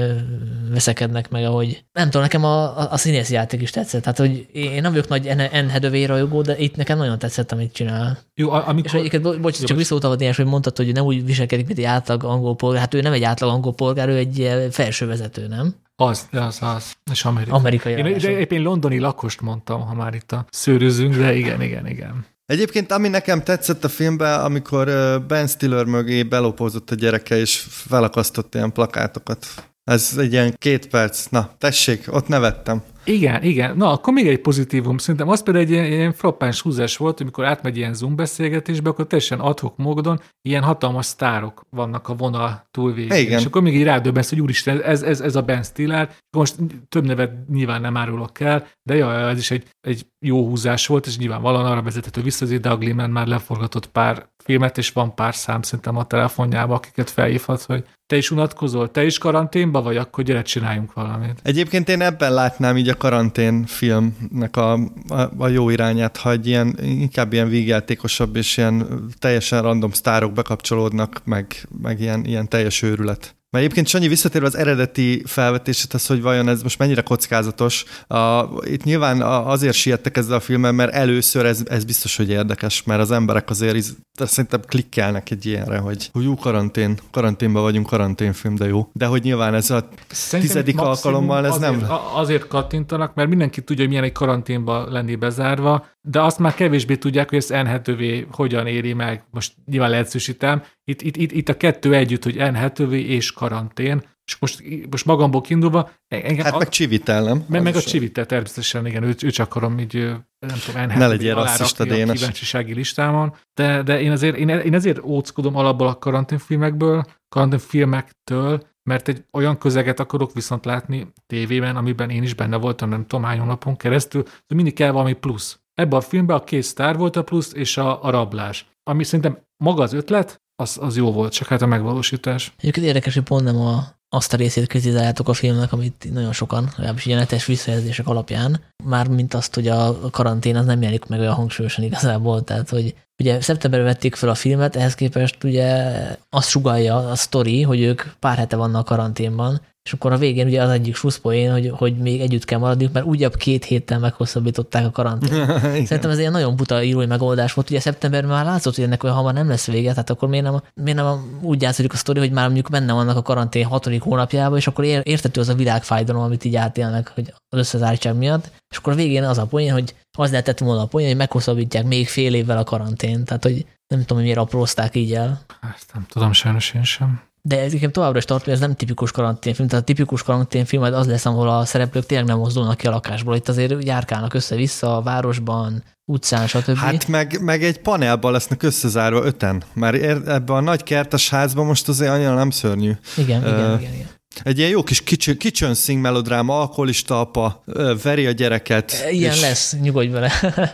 veszekednek meg, ahogy nem tudom, nekem a, a, a színész játék is tetszett, tehát hogy én nem vagyok nagy Enhedövé rajongó, de itt nekem nagyon tetszett, amit csinál. Jó, amikor... És egyébként, bo- bocs, csak visszautalod ilyen, hogy mondtad, hogy nem úgy viselkedik, mint egy átlag angol polgár, hát ő nem egy átlag angol polgár, ő egy felsővezető, nem? Az, az, az. És amerikai. Amerikai. Én, de éppen londoni lakost mondtam, ha már itt a szőrözünk, de igen, igen, igen. Egyébként ami nekem tetszett a filmben, amikor Ben Stiller mögé belopózott a gyereke, és felakasztott ilyen plakátokat. Ez egy ilyen két perc. Na, tessék, ott nevettem. Igen, igen. Na, akkor még egy pozitívum. Szerintem az például egy ilyen, ilyen frappáns húzás volt, amikor átmegy ilyen Zoom beszélgetésbe, akkor teljesen adhok módon ilyen hatalmas sztárok vannak a vonal túlvégén. Igen. És akkor még így rádöbbensz, hogy úristen, ez, ez, ez a Ben Stiller. Most több nevet nyilván nem árulok el, de ja, ez is egy, egy jó húzás volt, és nyilvánvalóan arra vezethető vissza, hogy Doug Liman már leforgatott pár filmet, és van pár szám szerintem a telefonjában, akiket felhívhat, hogy te is unatkozol, te is karanténba vagy, akkor gyere, csináljunk valamit. Egyébként én ebben látnám így a karantén filmnek a, a, a jó irányát, ha egy ilyen, inkább ilyen vígjátékosabb és ilyen teljesen random sztárok bekapcsolódnak, meg, meg ilyen, ilyen teljes őrület. Mert egyébként Sanyi visszatérve az eredeti felvetéshez, hogy vajon ez most mennyire kockázatos, a, itt nyilván azért siettek ezzel a filmmel, mert először ez, ez biztos, hogy érdekes, mert az emberek azért szerintem klikkelnek egy ilyenre, hogy jó karantén, karanténban vagyunk, karanténfilm, de jó. De hogy nyilván ez a Szerintem tizedik alkalommal ez azért, nem... Azért kattintanak, mert mindenki tudja, hogy milyen egy karanténban lenni bezárva, de azt már kevésbé tudják, hogy ezt n hogyan éri meg. Most nyilván leegyszerűsítem. Itt, itt, itt, itt a kettő együtt, hogy n és karantén, és most, most magamból kiindulva... Engem hát a, meg Csivitel, nem? Meg, meg a Csivitel természetesen, igen, őt, őt akarom így, nem tudom, n Ne legyél rasszista. A kíváncsisági listámon, de, de én azért, én, én ezért óckodom alapból a karanténfilmekből, karanténfilmektől, mert egy olyan közeget akarok viszont látni tévében, amiben én is benne voltam, nem tudom hány hónapon keresztül, hogy mindig kell valami plusz. Ebben a filmben a két sztár volt a plusz, és a, a rablás. Ami szerintem maga az ötlet, az, az jó volt, csak hát a megvalósítás. Egyébként érdekes, hogy pont nem a, azt a részét kritizáljátok a filmnek, amit nagyon sokan, legalábbis ilyen netes visszajelzések alapján, már mint azt, hogy a karantén az nem jelenik meg olyan hangsúlyosan igazából, tehát hogy ugye szeptemberben vették fel a filmet, ehhez képest ugye azt sugalja a sztori, hogy ők pár hete vannak karanténban, és akkor a végén ugye az egyik slusszpoén, hogy, hogy még együtt kell maradniuk, mert újabb két héttel meghosszabbították a karantén. Szerintem ez egy nagyon buta írói megoldás volt. Ugye szeptemberben már látszott, hogy ennek olyan hamar nem lesz vége, tehát akkor miért nem, miért nem úgy játszódik a sztori, hogy már mondjuk benne vannak a karantén hatodik hónapjában, és akkor értető az a világfájdalom, amit így átélnek hogy az összezártság miatt. És akkor a végén az a poén, hogy az lehetett volna a poén, hogy meghosszabbítják még fél évvel a karantén. Tehát, hogy nem tudom, hogy miért aprózták így el. Ezt nem tudom, sajnos én sem. De igen továbbra is tart, hogy ez nem tipikus karanténfilm. Tehát a tipikus karanténfilm az lesz, ahol a szereplők tényleg nem mozdulnak ki a lakásból. Itt azért járkálnak össze-vissza a városban, utcán, stb. Hát meg, meg egy panelban lesznek összezárva öten. Mert ebben a nagy kertes házban most azért annyira nem szörnyű. Igen, uh, igen, igen, igen. Egy ilyen jó kis kitchen sing melodráma, alkoholista apa, veri a gyereket. Ilyen és... lesz, nyugodj vele.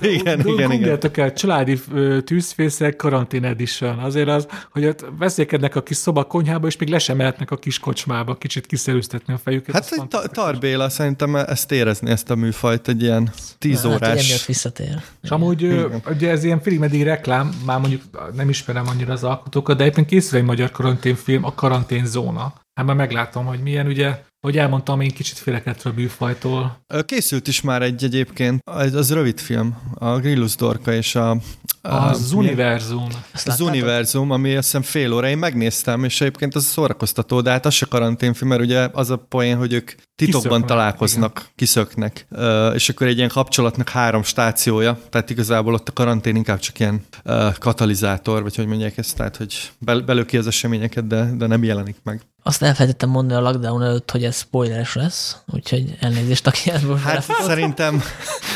igen, igen, igen. Gondoljatok el, családi tűzfészek karantén edition. Azért az, hogy ott veszélykednek a kis szobakonyhába, és még le sem mehetnek a kis kocsmába, kicsit kiszerűztetni a fejüket. Hát egy ta- Tarbéla szerintem ezt érezni, ezt a műfajt, egy ilyen tíz hát, órás. Hát, visszatér. És amúgy igen. ugye ez ilyen félig meddig reklám, már mondjuk nem ismerem annyira az alkotókat, de éppen készül egy magyar karanténfilm, a karanténzóna Hát már meglátom, hogy milyen, ugye, hogy elmondtam, én kicsit félek ettől a bűfajtól. Készült is már egy egyébként, az, az rövid film, a Grillus Dorka és a... Az a, univerzum. Az univerzum, ami azt hiszem fél óra, én megnéztem, és egyébként az szórakoztató, de hát az se karanténfilm, mert ugye az a poén, hogy ők titokban kiszöknek, találkoznak, igen. kiszöknek, uh, és akkor egy ilyen kapcsolatnak három stációja, tehát igazából ott a karantén inkább csak ilyen uh, katalizátor, vagy hogy mondják ezt, tehát hogy bel- belöki az eseményeket, de, de nem jelenik meg. Azt elfelejtettem mondani a lockdown előtt, hogy ez spoileres lesz, úgyhogy elnézést, aki ebből Hát szerintem,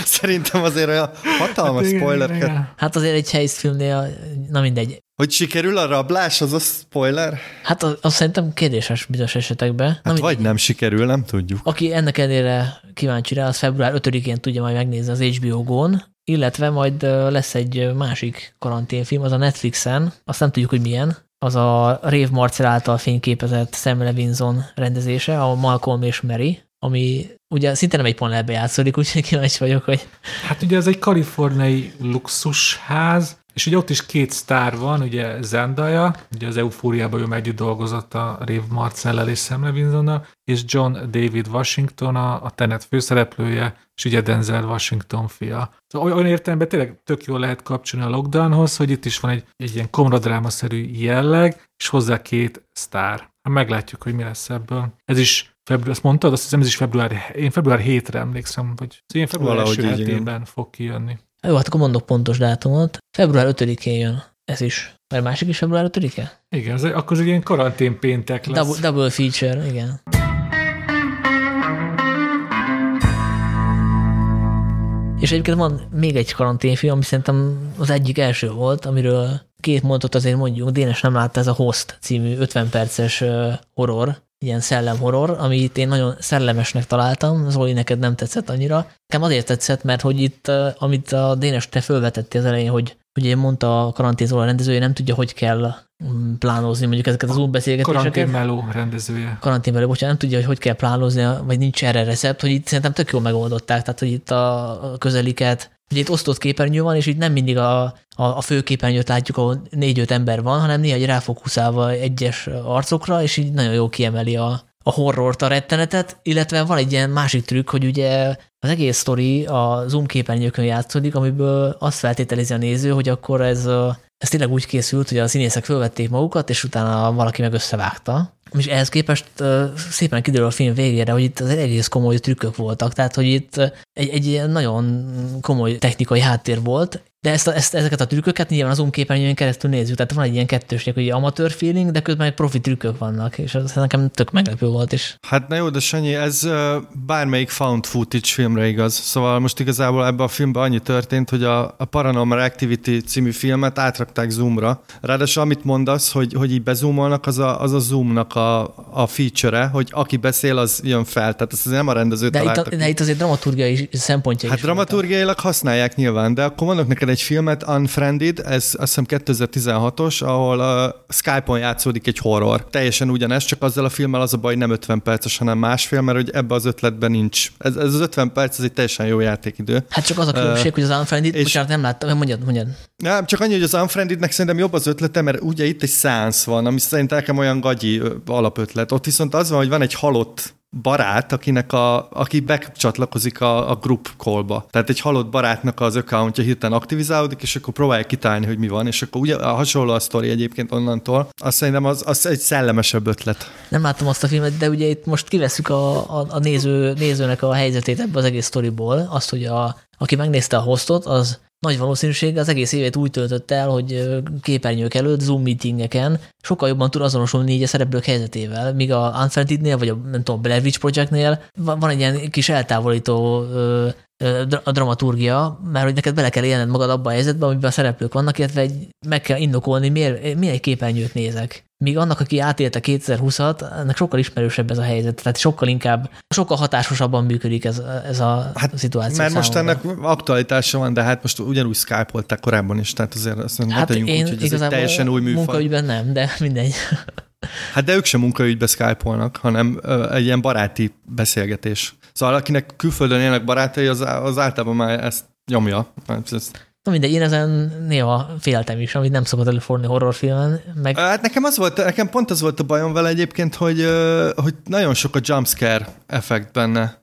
szerintem azért olyan hatalmas spoiler. Hát azért egy helyszfilmnél, na mindegy. Hogy sikerül a rablás, az a spoiler? Hát az, az szerintem kérdéses bizonyos esetekben. Hát na, vagy nem sikerül, nem tudjuk. Aki ennek ellenére kíváncsi rá, az február 5-én tudja majd megnézni az HBO Go-n, illetve majd lesz egy másik karanténfilm, az a Netflixen, azt nem tudjuk, hogy milyen, az a Rave Marcel által fényképezett Sam Levinson rendezése, a Malcolm és Mary, ami ugye szinte nem egy panelbe játszódik, úgyhogy kíváncsi vagyok, hogy... Hát ugye ez egy kaliforniai luxusház, és ugye ott is két sztár van, ugye Zendaya, ugye az Eufóriában ő együtt dolgozott a Rave Marcellel és Sam Levinsonnal, és John David Washington, a, a Tenet főszereplője, és ugye Denzel Washington fia. Szóval olyan értelemben tényleg tök jól lehet kapcsolni a lockdownhoz, hogy itt is van egy, egy ilyen komradrámaszerű jelleg, és hozzá két sztár. Hát meglátjuk, hogy mi lesz ebből. Ez is február, azt mondtad, azt hiszem ez is február, én február 7-re emlékszem, vagy én február Valahogy első hetében fog kijönni. Jó, hát akkor mondok pontos dátumot. Február 5-én jön. Ez is. Mert másik is február 5-e? Igen, ez, akkor az egy ilyen karantén péntek lesz. Double, double feature, igen. És egyébként van még egy karanténfilm, ami szerintem az egyik első volt, amiről két mondatot azért mondjuk, Dénes nem látta, ez a Host című 50 perces horror, ilyen szellemhorror, amit én nagyon szellemesnek találtam, Zoli, neked nem tetszett annyira. Nekem azért tetszett, mert hogy itt, amit a Dénes te felvetettél az elején, hogy ugye mondta a karanténzóla rendezője, nem tudja, hogy kell mm, plánozni mondjuk ezeket az útbeszélgetéseket. Karanténmeló rendezője. Karanténmeló, bocsánat, nem tudja, hogy hogy kell plánozni, vagy nincs erre recept, hogy itt szerintem tök jól megoldották, tehát hogy itt a közeliket ugye itt osztott képernyő van, és így nem mindig a, a, a főképernyőt látjuk, ahol négy-öt ember van, hanem néha egy ráfókuszálva egyes arcokra, és így nagyon jó kiemeli a, a horrort, a rettenetet, illetve van egy ilyen másik trükk, hogy ugye az egész sztori a zoom képernyőkön játszódik, amiből azt feltételezi a néző, hogy akkor ez, ez tényleg úgy készült, hogy a színészek fölvették magukat, és utána valaki meg összevágta. És ehhez képest szépen kiderül a film végére, hogy itt az egész komoly trükkök voltak, tehát hogy itt egy, egy nagyon komoly technikai háttér volt, de ezt, ezt, ezeket a trükköket nyilván az képernyőn keresztül nézzük, tehát van egy ilyen kettőség, hogy amatőr feeling, de közben egy profi trükkök vannak, és ez nekem tök meglepő volt is. Hát na jó, de Sanyi, ez bármelyik found footage filmre igaz. Szóval most igazából ebben a filmben annyi történt, hogy a, a Paranormal Activity című filmet átrakták Zoomra. Ráadásul amit mondasz, hogy, hogy így bezoomolnak, az a, az a Zoomnak a, a feature-e, hogy aki beszél, az jön fel. Tehát ez nem a rendező de itt, de itt azért dramaturgiai szempontja Hát dramaturgiailag használják nyilván, de akkor mondok neked egy filmet, Unfriended, ez azt hiszem 2016-os, ahol a Skype-on játszódik egy horror. Teljesen ugyanez, csak azzal a filmmel az a baj, nem 50 perces, hanem másfél, mert hogy ebbe az ötletben nincs. Ez, ez az 50 perc, ez egy teljesen jó játékidő. Hát csak az a különbség, uh, hogy az Unfriended, és bocsánat, nem láttam, mondjad, mondjad. Ja, csak annyi, hogy az Unfriendednek szerintem jobb az ötlete, mert ugye itt egy szánsz van, ami szerintem nekem olyan gagyi alapötlet. Ott viszont az van, hogy van egy halott barát, akinek a, aki becsatlakozik a, a group callba. Tehát egy halott barátnak az accountja hirtelen aktivizálódik, és akkor próbálják kitálni, hogy mi van, és akkor ugye a hasonló a sztori egyébként onnantól. Azt szerintem az, az egy szellemesebb ötlet. Nem láttam azt a filmet, de ugye itt most kiveszük a, a, a néző, nézőnek a helyzetét ebbe az egész sztoriból, azt, hogy a, aki megnézte a hostot, az nagy valószínűség az egész évét úgy töltött el, hogy képernyők előtt, Zoom meetingeken sokkal jobban tud azonosulni így a szereplők helyzetével, míg a Unfriendednél, vagy a, nem tudom, Blair Witch Projectnél van egy ilyen kis eltávolító a dramaturgia, mert hogy neked bele kell élned magad abba a helyzetbe, amiben a szereplők vannak, illetve egy, meg kell indokolni, miért, miért egy képernyőt nézek. Míg annak, aki átélte 2020-at, ennek sokkal ismerősebb ez a helyzet, tehát sokkal inkább, sokkal hatásosabban működik ez, ez a hát, szituáció Mert most ennek aktualitása van, de hát most ugyanúgy Skype-olták korábban is, tehát azért azt mondom, hát én úgy, hogy ez egy teljesen új műfaj. munkaügyben nem, de mindegy. Hát de ők sem munkaügybe skype hanem egy ilyen baráti beszélgetés. Szóval akinek külföldön élnek barátai, az, az általában már ezt nyomja. Ezt Na mindegy, én ezen néha féltem is, amit nem szokott előfordulni horrorfilmen. Meg... Hát nekem, az volt, nekem pont az volt a bajom vele egyébként, hogy, hogy nagyon sok a jumpscare effekt benne.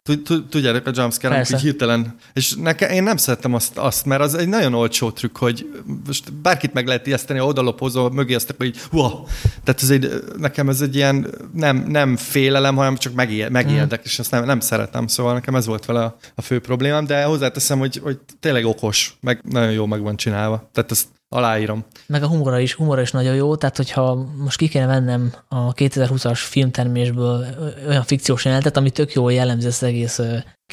Tudjátok a jumpscare, amikor hirtelen. És nekem, én nem szerettem azt, azt, mert az egy nagyon olcsó trükk, hogy most bárkit meg lehet ijeszteni, odalopozó, mögé azt, hogy hua. Tehát ez egy, nekem ez egy ilyen nem, nem félelem, hanem csak megijed, mm. és azt nem, nem szeretem. Szóval nekem ez volt vele a, a fő problémám, de hozzáteszem, hogy, hogy tényleg okos, meg nagyon jó meg van csinálva. Tehát ezt aláírom. Meg a humora is, humora is nagyon jó, tehát hogyha most ki kéne vennem a 2020-as filmtermésből olyan fikciós jelenetet, ami tök jól jellemzi ezt egész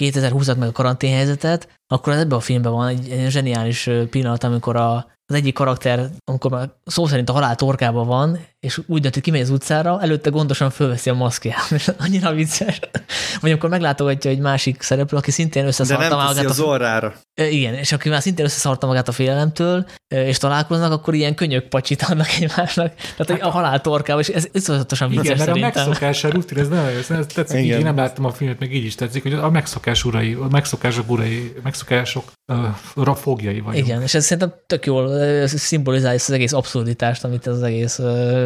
2020-at meg a karanténhelyzetet, akkor ebben a filmben van egy, egy zseniális pillanat, amikor a, az egyik karakter, amikor már szó szerint a halál torkában van, és úgy dönt, hogy kimegy az utcára, előtte gondosan fölveszi a maszkját. Annyira vicces. Vagy amikor meglátogatja egy másik szereplő, aki szintén összeszarta De nem magát. az orrára. Igen, és aki már szintén összeszarta magát a félelemtől, és találkoznak, akkor ilyen könyök pacsit adnak egymásnak. Tehát hát, a halál torkával, és ez iszonyatosan vicces Igen, mert szerintem. a megszokás a rutin, ez nagyon jó. Ez tetszik, így, én nem láttam a filmet, meg így is tetszik, hogy a megszokás urai, a megszokások urai, megszokások uh, fogjai vagyunk. Igen, és ez szerintem tök jól szimbolizálja ezt az egész abszurditást, amit ez az egész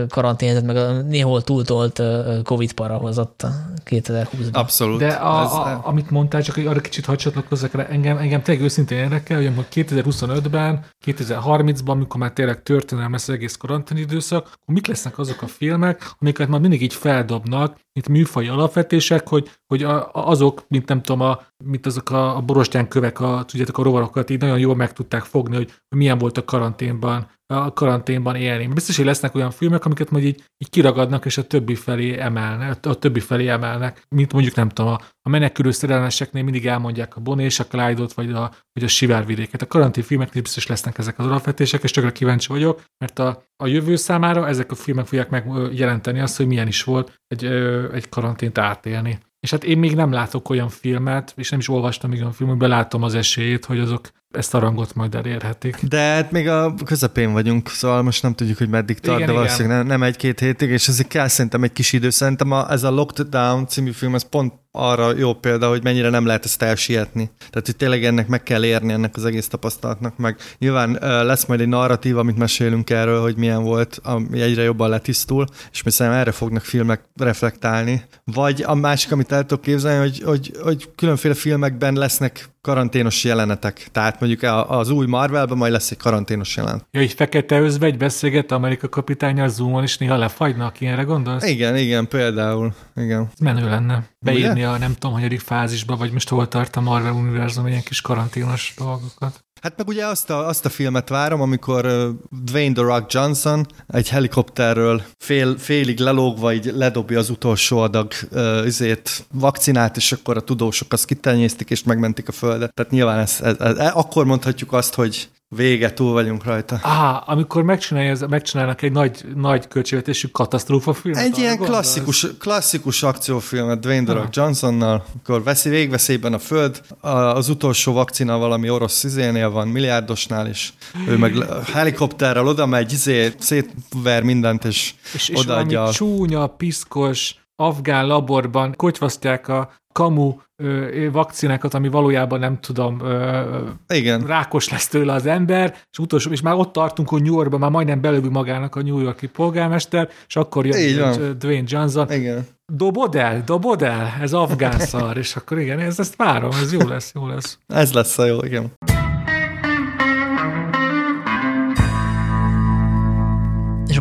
karanténzet, meg a néhol túltolt Covid para hozott 2020-ban. Abszolút. De a, a, amit mondtál, csak arra kicsit hadd csatlakozzak engem, engem tényleg őszintén érdekel, hogy amikor 2025-ben, 2030-ban, amikor már tényleg történelem lesz az egész karantén időszak, akkor mik lesznek azok a filmek, amiket már mindig így feldobnak, mint műfai alapvetések, hogy, hogy a, azok, mint nem tudom, a, mint azok a, a borostyán kövek, a, tudjátok, a rovarokat így nagyon jól meg tudták fogni, hogy milyen volt a karanténban, a karanténban élni. Biztos, hogy lesznek olyan filmek, amiket majd így, így kiragadnak, és a többi felé emelnek, a többi felé emelnek, mint mondjuk nem tudom, a, a menekülő szerelmeseknél mindig elmondják a Bonnie és a Clyde-ot, vagy a, vagy a Sivárvidéket. A karantén filmeknél biztos lesznek ezek az alapvetések, és tökre kíváncsi vagyok, mert a, a jövő számára ezek a filmek fogják megjelenteni azt, hogy milyen is volt egy, egy karantént átélni. És hát én még nem látok olyan filmet, és nem is olvastam még olyan filmekben, látom az esélyét, hogy azok ezt a rangot majd elérhetik. De hát még a közepén vagyunk, szóval most nem tudjuk, hogy meddig tart, igen, de valószínűleg nem, nem egy-két hétig, és ezért kell szerintem egy kis idő. Szerintem a, ez a Locked Down című film, ez pont arra jó példa, hogy mennyire nem lehet ezt elsietni. Tehát, hogy tényleg ennek meg kell érni, ennek az egész tapasztalatnak, meg nyilván lesz majd egy narratív, amit mesélünk erről, hogy milyen volt, ami egyre jobban letisztul, és mi szerintem erre fognak filmek reflektálni. Vagy a másik, amit el tudok képzelni, hogy, hogy, hogy különféle filmekben lesznek karanténos jelenetek. Tehát mondjuk az új Marvelben majd lesz egy karanténos jelenet. Ja, egy fekete özvegy beszélget Amerika kapitánya Zoomon, és néha lefagynak, ilyenre gondolsz? Igen, igen, például. Igen. Menő lenne. Beírni Ugye? a nem tudom, hanyadik fázisba, vagy most hol tart a Marvel univerzum ilyen kis karanténos dolgokat. Hát meg ugye azt a, azt a filmet várom, amikor Dwayne The Rock Johnson egy helikopterről fél, félig lelógva így ledobja az utolsó adag uh, izét, vakcinát, és akkor a tudósok azt kitenyésztik, és megmentik a földet. Tehát nyilván ez, ez, ez, ez, akkor mondhatjuk azt, hogy Vége, túl vagyunk rajta. Á, amikor megcsinálnak egy nagy, nagy költségvetésű katasztrófa filmet. Egy ilyen klasszikus, klasszikus akciófilmet Dwayne The Rock Johnsonnal, akkor veszi végveszélyben a föld, az utolsó vakcina valami orosz izénél van, milliárdosnál, és ő meg helikopterrel oda megy, izé, szétver mindent, és, és odaadja. És csúnya, piszkos, afgán laborban kotyvasztják a kamu ö, vakcinákat, ami valójában nem tudom, ö, Igen. rákos lesz tőle az ember, és utolsó, és már ott tartunk, hogy New Yorkban már majdnem belövő magának a New Yorki polgármester, és akkor jön Dwayne Johnson. Igen. Dobod el, dobod el, ez afgán szar, és akkor igen, ez, ezt várom, ez jó lesz, jó lesz. Ez lesz a jó, igen.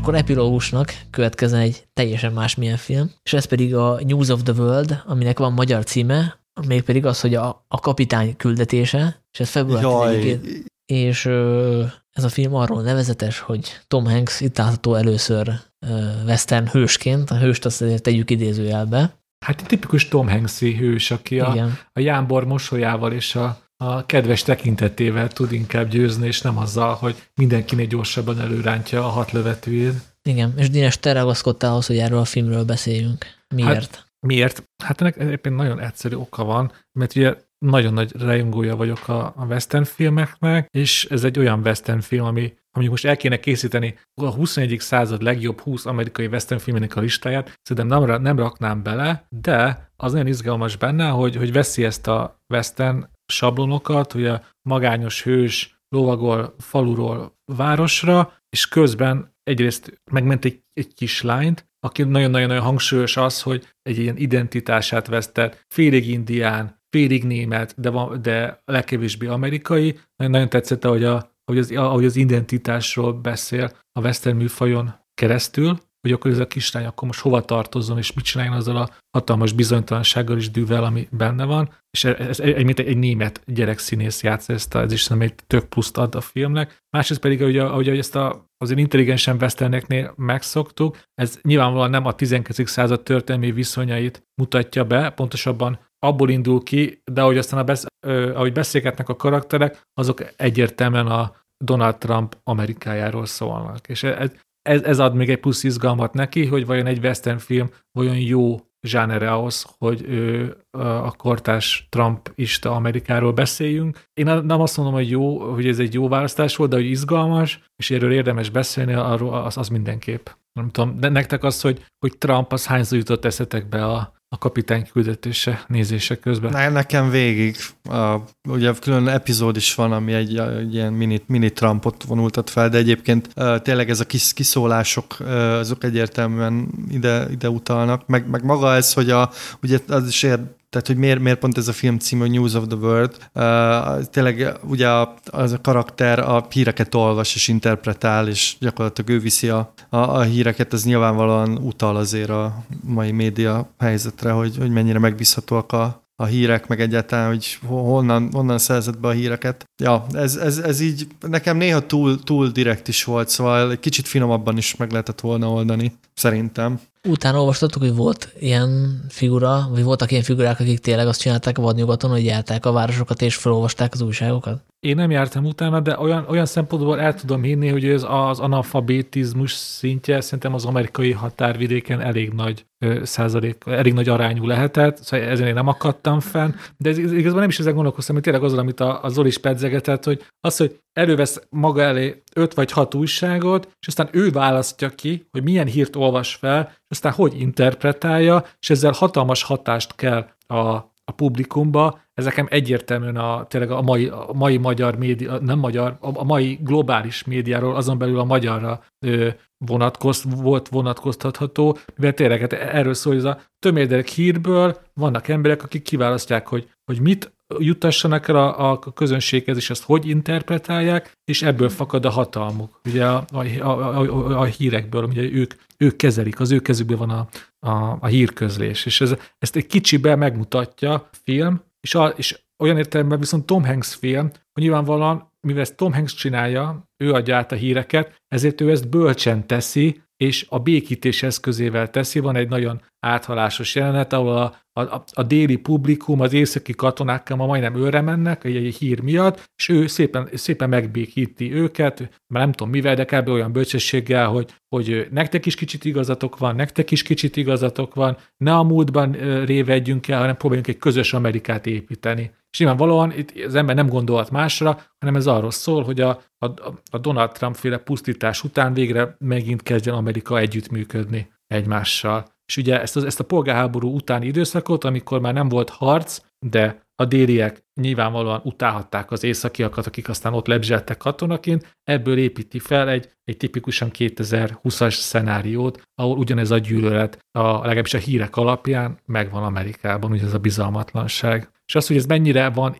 Akkor epilógusnak következzen egy teljesen másmilyen film, és ez pedig a News of the World, aminek van magyar címe, mégpedig az, hogy a, a kapitány küldetése, és ez február 10 és ö, ez a film arról nevezetes, hogy Tom Hanks itt látható először ö, western hősként, a hőst azt azért tegyük idézőjelbe. Hát egy tipikus Tom Hanks-i hős, aki a, a Jánbor mosolyával és a a kedves tekintetével tud inkább győzni, és nem azzal, hogy mindenkinél gyorsabban előrántja a hat lövetőjét. Igen, és Dines, te ragaszkodtál ahhoz, hogy erről a filmről beszéljünk. Miért? Hát, miért? Hát ennek egyébként nagyon egyszerű oka van, mert ugye nagyon nagy rajongója vagyok a, a western filmeknek, és ez egy olyan western film, ami ami most el kéne készíteni a 21. század legjobb 20 amerikai western filmének a listáját, szerintem nem, nem raknám bele, de az nagyon izgalmas benne, hogy, hogy veszi ezt a western sablonokat, ugye magányos hős lovagol faluról városra, és közben egyrészt megment egy, egy kislányt, aki nagyon-nagyon hangsúlyos az, hogy egy ilyen identitását vesztett, félig indián, félig német, de, van, de legkevésbé amerikai. Nagyon, nagyon tetszett, ahogy, a, ahogy, az, ahogy az identitásról beszél a western műfajon keresztül, hogy akkor ez a kislány akkor most hova tartozzon, és mit csináljon azzal a hatalmas bizonytalansággal és dűvel, ami benne van. És ez egy, egy, egy német gyerekszínész játsza ezt, ez is szerintem egy tök pluszt ad a filmnek. Másrészt pedig, ahogy, ahogy ezt a, azért intelligensen westerneknél megszoktuk, ez nyilvánvalóan nem a 19. század történelmi viszonyait mutatja be, pontosabban abból indul ki, de ahogy aztán a besz, ahogy beszélgetnek a karakterek, azok egyértelműen a Donald Trump Amerikájáról szólnak. És ez, ez, ez ad még egy plusz izgalmat neki, hogy vajon egy western film vajon jó zsánere ahhoz, hogy ő, a kortás Trumpista Amerikáról beszéljünk. Én nem azt mondom, hogy jó, hogy ez egy jó választás volt, de hogy izgalmas, és erről érdemes beszélni, arról az, az mindenképp. Nem tudom, de nektek az, hogy, hogy Trump az hányszor jutott eszetekbe a, a kapitány küldetése nézése közben? Ne, nekem végig. A, ugye külön epizód is van, ami egy, egy ilyen mini, mini Trumpot vonultat fel, de egyébként uh, tényleg ez a kis, kiszólások, uh, azok egyértelműen ide, ide utalnak, meg, meg maga ez, hogy a, ugye az is ér, tehát, hogy miért, miért pont ez a film cím, hogy News of the World. Uh, tényleg ugye a, az a karakter a híreket olvas és interpretál, és gyakorlatilag ő viszi a, a, a híreket, ez nyilvánvalóan utal azért a mai média helyzetre, hogy, hogy mennyire megbízhatóak a, a hírek, meg egyáltalán, hogy honnan, honnan szerzett be a híreket. Ja, ez, ez, ez így nekem néha túl, túl direkt is volt, szóval egy kicsit finomabban is meg lehetett volna oldani, szerintem. Utána olvastatok, hogy volt ilyen figura, vagy voltak ilyen figurák, akik tényleg azt csinálták a vadnyugaton, hogy járták a városokat és felolvasták az újságokat? Én nem jártam utána, de olyan, olyan szempontból el tudom hinni, hogy ez az analfabetizmus szintje szerintem az amerikai határvidéken elég nagy százalék, elég nagy arányú lehetett, szóval ezen én nem akadtam fenn, de ez, igazából nem is ezen gondolkoztam, hogy tényleg azon, amit a, a Zoli is pedzegetett, hogy az, hogy elővesz maga elé öt vagy hat újságot, és aztán ő választja ki, hogy milyen hírt olvas fel, és aztán hogy interpretálja, és ezzel hatalmas hatást kell a a publikumba, ez nekem egyértelműen a, tényleg a mai, a mai magyar média, nem magyar, a, a mai globális médiáról, azon belül a magyarra ö, vonatkoz, volt vonatkoztatható, mivel tényleg hát erről szól, ez a tömérdek hírből vannak emberek, akik kiválasztják, hogy, hogy mit jutassanak el a, a közönséghez, és ezt hogy interpretálják, és ebből fakad a hatalmuk. Ugye a, a, a, a, a hírekből, ugye ők, ők kezelik, az ő kezükben van a, a, a hírközlés, és ez, ezt egy kicsibe megmutatja a film, és, a, és olyan értelemben viszont Tom Hanks film, hogy nyilvánvalóan, mivel ezt Tom Hanks csinálja, ő adja át a híreket, ezért ő ezt bölcsen teszi, és a békítés eszközével teszi. Van egy nagyon áthalásos jelenet, ahol a, a, a déli publikum, az északi katonákkal ma majdnem őre mennek egy, egy hír miatt, és ő szépen, szépen megbékíti őket, mert nem tudom mivel, de kb. olyan bölcsességgel, hogy, hogy nektek is kicsit igazatok van, nektek is kicsit igazatok van, ne a múltban révedjünk el, hanem próbáljunk egy közös Amerikát építeni. Nyilvánvalóan itt az ember nem gondolhat másra, hanem ez arról szól, hogy a, a, a Donald Trump féle pusztítás után végre megint kezdjen Amerika együttműködni egymással. És ugye ezt, az, ezt a polgárháború utáni időszakot, amikor már nem volt harc, de a déliek nyilvánvalóan utálhatták az északiakat, akik aztán ott lebzseltek katonaként, ebből építi fel egy, egy tipikusan 2020-as szenáriót, ahol ugyanez a gyűlölet, a, legalábbis a hírek alapján megvan Amerikában, ugye ez a bizalmatlanság. És az, hogy ez mennyire van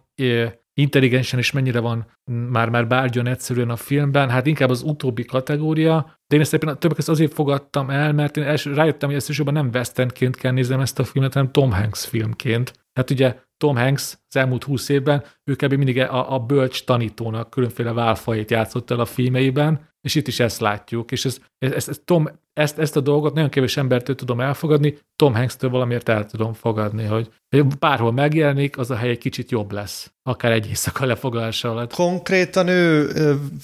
intelligensen és mennyire van már-már bárgyon egyszerűen a filmben, hát inkább az utóbbi kategória, de én ezt éppen többek között azért fogadtam el, mert én első, rájöttem, hogy ezt nem westernként kell néznem ezt a filmet, hanem Tom Hanks filmként. Hát ugye Tom Hanks az elmúlt húsz évben, ő kb. mindig a, a bölcs tanítónak különféle válfajét játszott el a filmeiben, és itt is ezt látjuk, és ez, ez, ez Tom, ezt, ezt a dolgot nagyon kevés embertől tudom elfogadni, Tom Hanks-től valamiért el tudom fogadni, hogy bárhol megjelenik, az a hely egy kicsit jobb lesz, akár egy éjszaka lefoglalása alatt. Konkrétan ő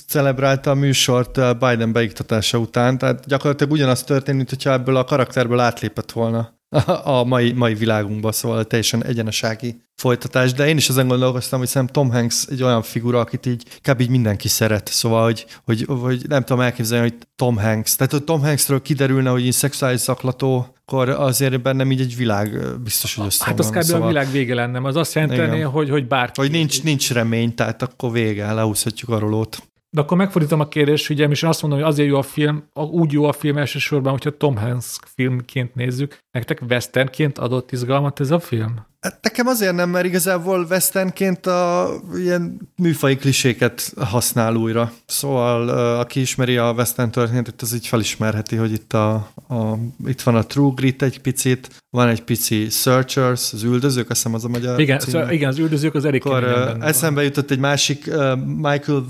celebrálta a műsort Biden beiktatása után, tehát gyakorlatilag ugyanaz történt, mint hogyha ebből a karakterből átlépett volna a mai, mai világunkba, szóval teljesen egyenesági folytatás, de én is ezen gondolkoztam, hogy szerintem Tom Hanks egy olyan figura, akit így kb. így mindenki szeret, szóval, hogy, hogy, hogy nem tudom elképzelni, hogy Tom Hanks, tehát hogy Tom Hanksről kiderülne, hogy így szexuális zaklató, akkor azért bennem így egy világ biztos, hogy össze Hát az kb. Szóval... a világ vége lenne, az azt jelenti, hogy, hogy bárki... Hogy nincs, nincs remény, tehát akkor vége, lehúzhatjuk a rolót. De akkor megfordítom a kérdést, ugye, és azt mondom, hogy azért jó a film, úgy jó a film elsősorban, hogyha Tom Hanks filmként nézzük. Nektek westernként adott izgalmat ez a film? Hát nekem azért nem, mert igazából westernként a ilyen műfai kliséket használ újra. Szóval aki ismeri a western történetet, az így felismerheti, hogy itt, a, a, itt van a True Grit egy picit, van egy pici Searchers, az üldözők, azt hiszem az a magyar Igen, címe. igen az üldözők az elég Akkor eszembe jutott egy másik uh, Michael,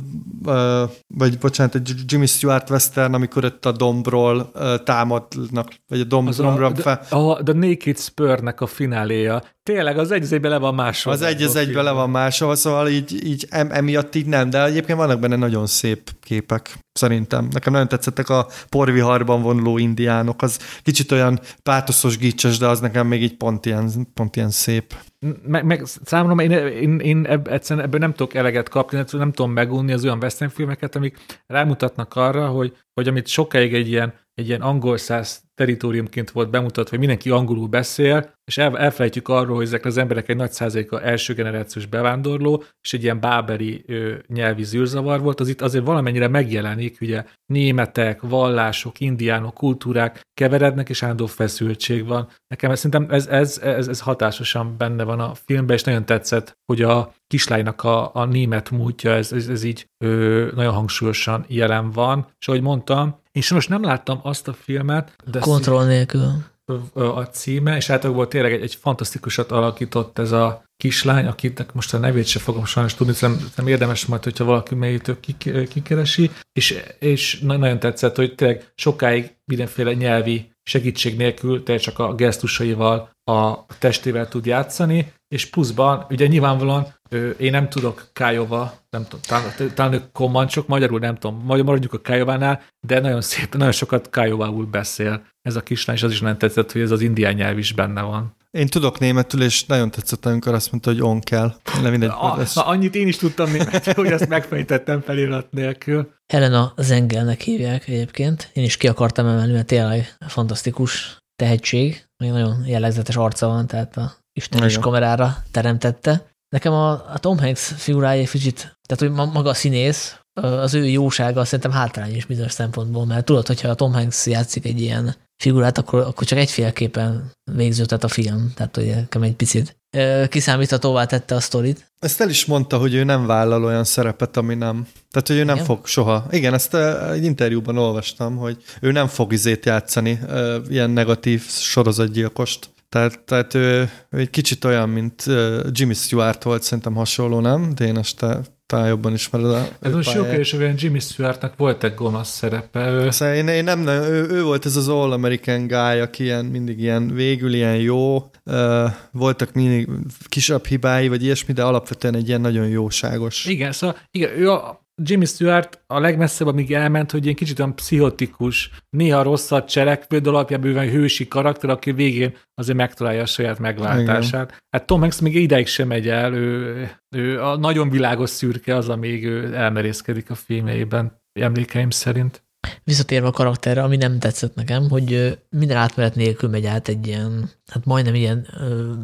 uh, vagy bocsánat, egy Jimmy Stewart western, amikor ott a dombról uh, támadnak, vagy a domb, az dombra a, fel. A, a The Naked Spur-nek a fináléja. Tényleg, az egy egybe le van másolva. Az egy az egybe le van másolva, szóval így, így emiatt így nem, de egyébként vannak benne nagyon szép képek, szerintem. Nekem nagyon tetszettek a porviharban vonuló indiánok, az kicsit olyan pátoszos gicses, de az nekem még így pont ilyen, pont ilyen szép. Meg, meg számomra én, én, én ebb, egyszerűen ebből nem tudok eleget kapni, nem tudom megunni az olyan western filmeket, amik rámutatnak arra, hogy, hogy amit sokáig egy ilyen, egy ilyen angol száz teritoriumként volt bemutatva, hogy mindenki angolul beszél, és el, elfelejtjük arról, hogy ezek az emberek egy nagy százaléka első generációs bevándorló, és egy ilyen báberi ö, nyelvi zűrzavar volt, az itt azért valamennyire megjelenik, ugye németek, vallások, indiánok, kultúrák keverednek, és állandó feszültség van. Nekem szerintem ez, ez, ez, ez hatásosan benne van a filmben, és nagyon tetszett, hogy a kislánynak a, a német múltja, ez, ez, ez így ö, nagyon hangsúlyosan jelen van, és ahogy mondtam, én most nem láttam azt a filmet, de Kontroll nélkül. A címe, és általában tényleg egy, egy fantasztikusat alakított ez a kislány, akinek most a nevét sem fogom sajnos tudni, nem, nem érdemes majd, hogyha valaki mélyítő kikeresi, és, és nagyon tetszett, hogy tényleg sokáig mindenféle nyelvi segítség nélkül, te csak a gesztusaival, a testével tud játszani, és pluszban, ugye nyilvánvalóan én nem tudok Kájova, nem tudom, talán, talán ők kommancsok, magyarul nem tudom, majd maradjuk a Kájovánál, de nagyon szép, nagyon sokat Kájovául beszél ez a kislány, és az is nem tetszett, hogy ez az indián nyelv is benne van. Én tudok németül, és nagyon tetszett, amikor azt mondta, hogy on kell. Nem mindegy, a, ez... na, annyit én is tudtam németül, hogy ezt megfejtettem felirat nélkül. Helena Zengelnek hívják egyébként. Én is ki akartam emelni, mert tényleg fantasztikus tehetség, nagyon jellegzetes arca van, tehát a Isten is kamerára teremtette. Nekem a, a Tom Hanks figurája egy kicsit, tehát hogy maga a színész, az ő jósága szerintem hátrány is bizonyos szempontból, mert tudod, hogyha a Tom Hanks játszik egy ilyen figurát, akkor, akkor csak egyféleképpen végződhet a film, tehát hogy nekem egy picit kiszámíthatóvá tette a sztorit. Ezt el is mondta, hogy ő nem vállal olyan szerepet, ami nem. Tehát, hogy ő nem Igen? fog soha. Igen, ezt egy interjúban olvastam, hogy ő nem fog izét játszani, ilyen negatív sorozatgyilkost. Tehát, tehát ő, ő egy kicsit olyan, mint Jimmy Stewart volt, szerintem hasonló, nem? Dénes, te talán jobban ismered a Ez most jó kérdés, hogy Jimmy Stewartnak volt egy gonosz szerepe. Ő... Szóval én, én nem, ő, ő, volt ez az All American guy, aki ilyen, mindig ilyen, végül ilyen jó, voltak mindig kisebb hibái, vagy ilyesmi, de alapvetően egy ilyen nagyon jóságos. Igen, szóval igen, ő a, Jimmy Stewart a legmesszebb, amíg elment, hogy ilyen kicsit olyan pszichotikus, néha rosszat cselekvő, de alapjában hősi karakter, aki végén azért megtalálja a saját megváltását. Igen. Hát Tom Hanks még ideig sem megy el, ő, ő a nagyon világos szürke az, amíg ő elmerészkedik a filmjeiben, emlékeim szerint. Visszatérve a karakterre, ami nem tetszett nekem, hogy minden átmenet nélkül megy át egy ilyen, hát majdnem ilyen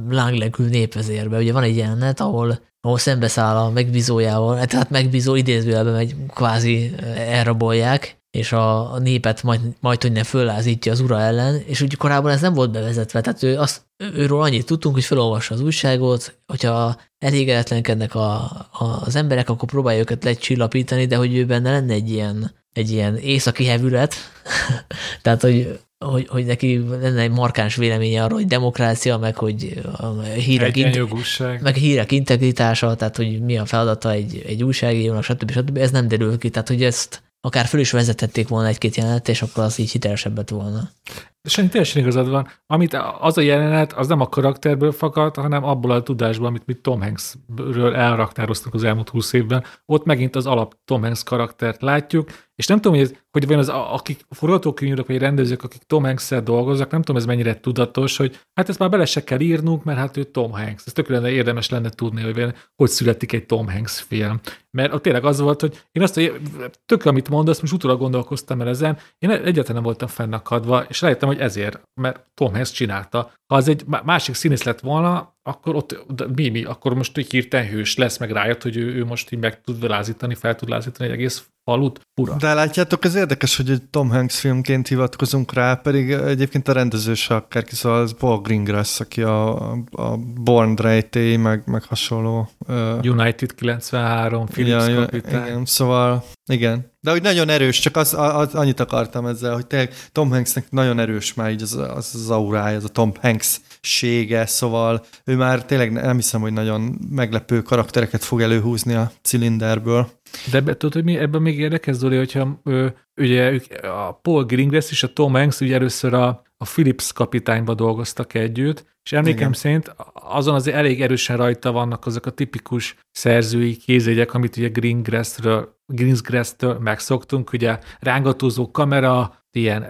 lánglegű népvezérbe. Ugye van egy jelenet, ahol ahol szembeszáll a megbízójával, tehát megbízó idézőjelben megy, kvázi elrabolják, és a, a népet majd, majd hogy ne föllázítja az ura ellen, és úgy korábban ez nem volt bevezetve, tehát ő azt, őről annyit tudtunk, hogy felolvassa az újságot, hogyha elégedetlenkednek a, a, az emberek, akkor próbálja őket lecsillapítani, de hogy ő benne lenne egy ilyen, egy ilyen északi hevület, tehát hogy hogy, hogy neki lenne egy markáns véleménye arról, hogy demokrácia, meg hogy a hírek, int- meg hírek integritása, tehát hogy mi a feladata egy, egy újságírónak, stb. stb. Ez nem derül ki, tehát hogy ezt akár föl is vezetették volna egy-két jelenet, és akkor az így hitelesebb lett volna. Sanyi, teljesen igazad van. Amit az a jelenet, az nem a karakterből fakad, hanem abból a tudásból, amit mi Tom Hanksről elraktároztunk az elmúlt húsz évben. Ott megint az alap Tom Hanks karaktert látjuk, és nem tudom, hogy, ez, hogy van az, akik forgatókönyvírok vagy rendezők, akik Tom hanks dolgoznak, nem tudom, ez mennyire tudatos, hogy hát ezt már bele se kell írnunk, mert hát ő Tom Hanks. Ez tökéletesen érdemes lenne tudni, hogy hogy születik egy Tom Hanks film. Mert ott tényleg az volt, hogy én azt, hogy tök, amit mondasz, most utólag gondolkoztam el ezen, én egyáltalán nem voltam fennakadva, és rájöttem, hogy ezért, mert Tom Hanks csinálta. Ha az egy másik színész lett volna, akkor ott mi, mi, akkor most egy hirtelen hős lesz, meg rájött, hogy ő, ő most így meg tud lázítani, fel tud lázítani egy egész falut. Ura. De látjátok, ez érdekes, hogy egy Tom Hanks filmként hivatkozunk rá, pedig egyébként a rendező se akárki, szóval az Paul Greengrass, aki a, a Born Rejté, meg, meg hasonló. United 93, Philips ja, kapitány. Igen, szóval igen. De hogy nagyon erős, csak az, az, annyit akartam ezzel, hogy tényleg Tom Hanksnek nagyon erős már így az, az, az aurája, az a Tom Hanks sége, szóval ő már tényleg nem hiszem, hogy nagyon meglepő karaktereket fog előhúzni a cilinderből. De be, tudod, hogy mi ebben még érdekes, Zoli, hogyha ő, ugye a Paul Greengrass és a Tom Hanks ugye először a, a Philips kapitányba dolgoztak együtt, és emlékem Igen. szerint azon azért elég erősen rajta vannak azok a tipikus szerzői kézjegyek, amit ugye Greengrass-ről, Greengrass-től megszoktunk, ugye rángatózó kamera, ilyen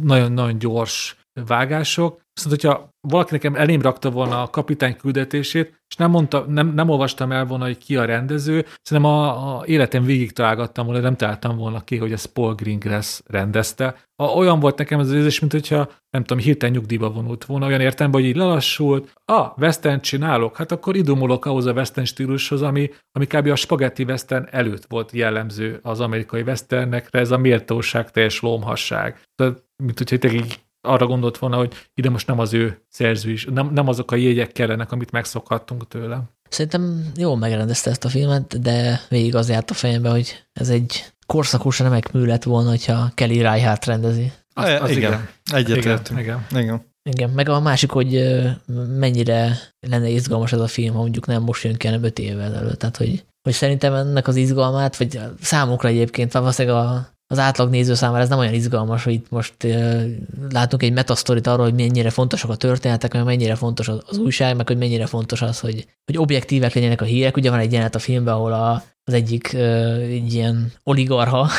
nagyon-nagyon gyors vágások, Viszont, hogyha valaki nekem elém rakta volna a kapitány küldetését, és nem, mondta, nem, nem olvastam el volna, hogy ki a rendező, szerintem a, a életem végig találgattam volna, nem találtam volna ki, hogy ez Paul Greengrass rendezte. A, olyan volt nekem ez az érzés, mint hogyha nem tudom, hirtelen nyugdíjba vonult volna, olyan értelemben, hogy így lelassult, ah, western csinálok, hát akkor idomulok ahhoz a western stílushoz, ami, ami kb. a spagetti western előtt volt jellemző az amerikai westernekre, ez a méltóság, teljes lomhasság. Tehát, mint hogyha így arra gondolt volna, hogy ide most nem az ő szerző is, nem, nem azok a jegyek kellenek, amit megszokhattunk tőle. Szerintem jól megrendezte ezt a filmet, de végig az járt a fejembe, hogy ez egy korszakos remek mű lett volna, hogyha Kelly Reichardt rendezi. Az, az igen. igen. Egyetértünk. Igen, igen. igen. Igen, meg a másik, hogy mennyire lenne izgalmas ez a film, ha mondjuk nem most jön ki, hanem öt évvel előtt. Tehát, hogy, hogy szerintem ennek az izgalmát, vagy számukra egyébként, valószínűleg a az átlag néző számára ez nem olyan izgalmas, hogy itt most látunk egy metasztorit arról, hogy mennyire fontosak a történetek, meg mennyire fontos az újság, meg hogy mennyire fontos az, hogy, hogy objektívek legyenek a hírek. Ugye van egy jelenet a filmben, ahol a, az egyik egy ilyen oligarha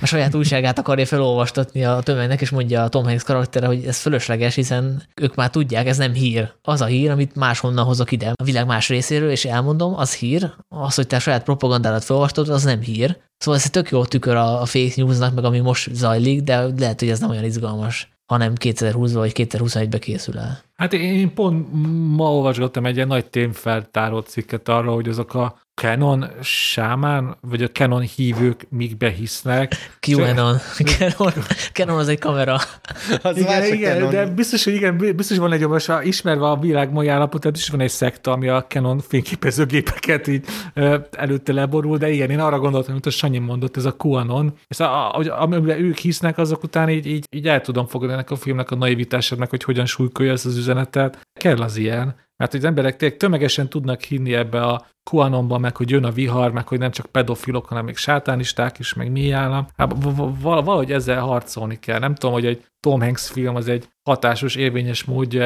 a saját újságát akarja felolvastatni a tömegnek, és mondja a Tom Hanks karaktere, hogy ez fölösleges, hiszen ők már tudják, ez nem hír. Az a hír, amit máshonnan hozok ide a világ más részéről, és elmondom, az hír, az, hogy te a saját propagandádat felolvastod, az nem hír. Szóval ez egy tök jó tükör a, a fake newsnak, meg ami most zajlik, de lehet, hogy ez nem olyan izgalmas, hanem 2020 vagy 2021-be készül el. Hát én pont ma olvasgattam egy ilyen nagy témfeltáró cikket arra, hogy azok a Canon sámán, vagy a Canon hívők még behisznek. QAnon. Canon, Canon az egy kamera. Az igen, igen Canon. de biztos, hogy igen, biztos van egy most ismerve a világ mai állapotát, is van egy szekta, ami a Canon fényképezőgépeket így előtte leborul, de igen, én arra gondoltam, amit a Sanyi mondott, ez a QAnon, és a, a, amiben ők hisznek, azok után így, így, így el tudom fogadni ennek a filmnek a naivitását, hogy hogyan súlykolja ezt az üzenetet. Kell az ilyen. Mert hogy az emberek tényleg tömegesen tudnak hinni ebbe a QAnonban, meg hogy jön a vihar, meg hogy nem csak pedofilok, hanem még sátánisták is, meg mi állam. Hát valahogy ezzel harcolni kell. Nem tudom, hogy egy Tom Hanks film az egy hatásos, érvényes módja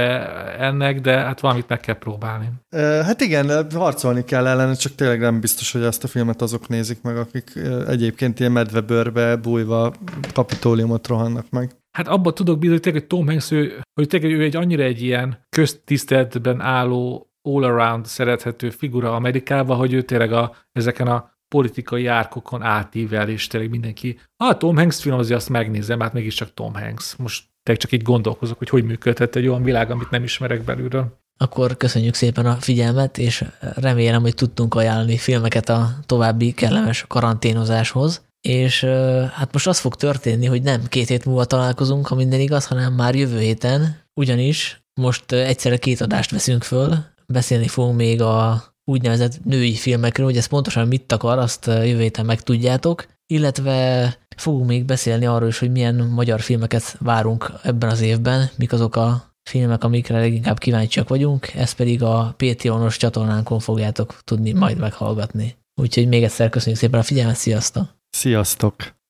ennek, de hát valamit meg kell próbálni. Hát igen, harcolni kell ellene, csak tényleg nem biztos, hogy ezt a filmet azok nézik meg, akik egyébként ilyen medvebőrbe bújva kapitóliumot rohannak meg. Hát abban tudok bizony, hogy Tom Hanks, ő, hogy tényleg ő egy annyira egy ilyen köztiszteletben álló all-around szerethető figura Amerikában, hogy ő tényleg a, ezeken a politikai árkokon átível, és tényleg mindenki, ah, Tom Hanks film, azért azt megnézem, hát mégiscsak Tom Hanks. Most tényleg csak így gondolkozok, hogy hogy működhet egy olyan világ, amit nem ismerek belülről. Akkor köszönjük szépen a figyelmet, és remélem, hogy tudtunk ajánlani filmeket a további kellemes karanténozáshoz. És hát most az fog történni, hogy nem két hét múlva találkozunk, ha minden igaz, hanem már jövő héten, ugyanis most egyszerre két adást veszünk föl, beszélni fogunk még a úgynevezett női filmekről, hogy ez pontosan mit akar, azt jövő héten megtudjátok, illetve fogunk még beszélni arról is, hogy milyen magyar filmeket várunk ebben az évben, mik azok a filmek, amikre leginkább kíváncsiak vagyunk, ezt pedig a Patreonos csatornánkon fogjátok tudni majd meghallgatni. Úgyhogy még egyszer köszönjük szépen a figyelmet, sziasztok! Sziasztok!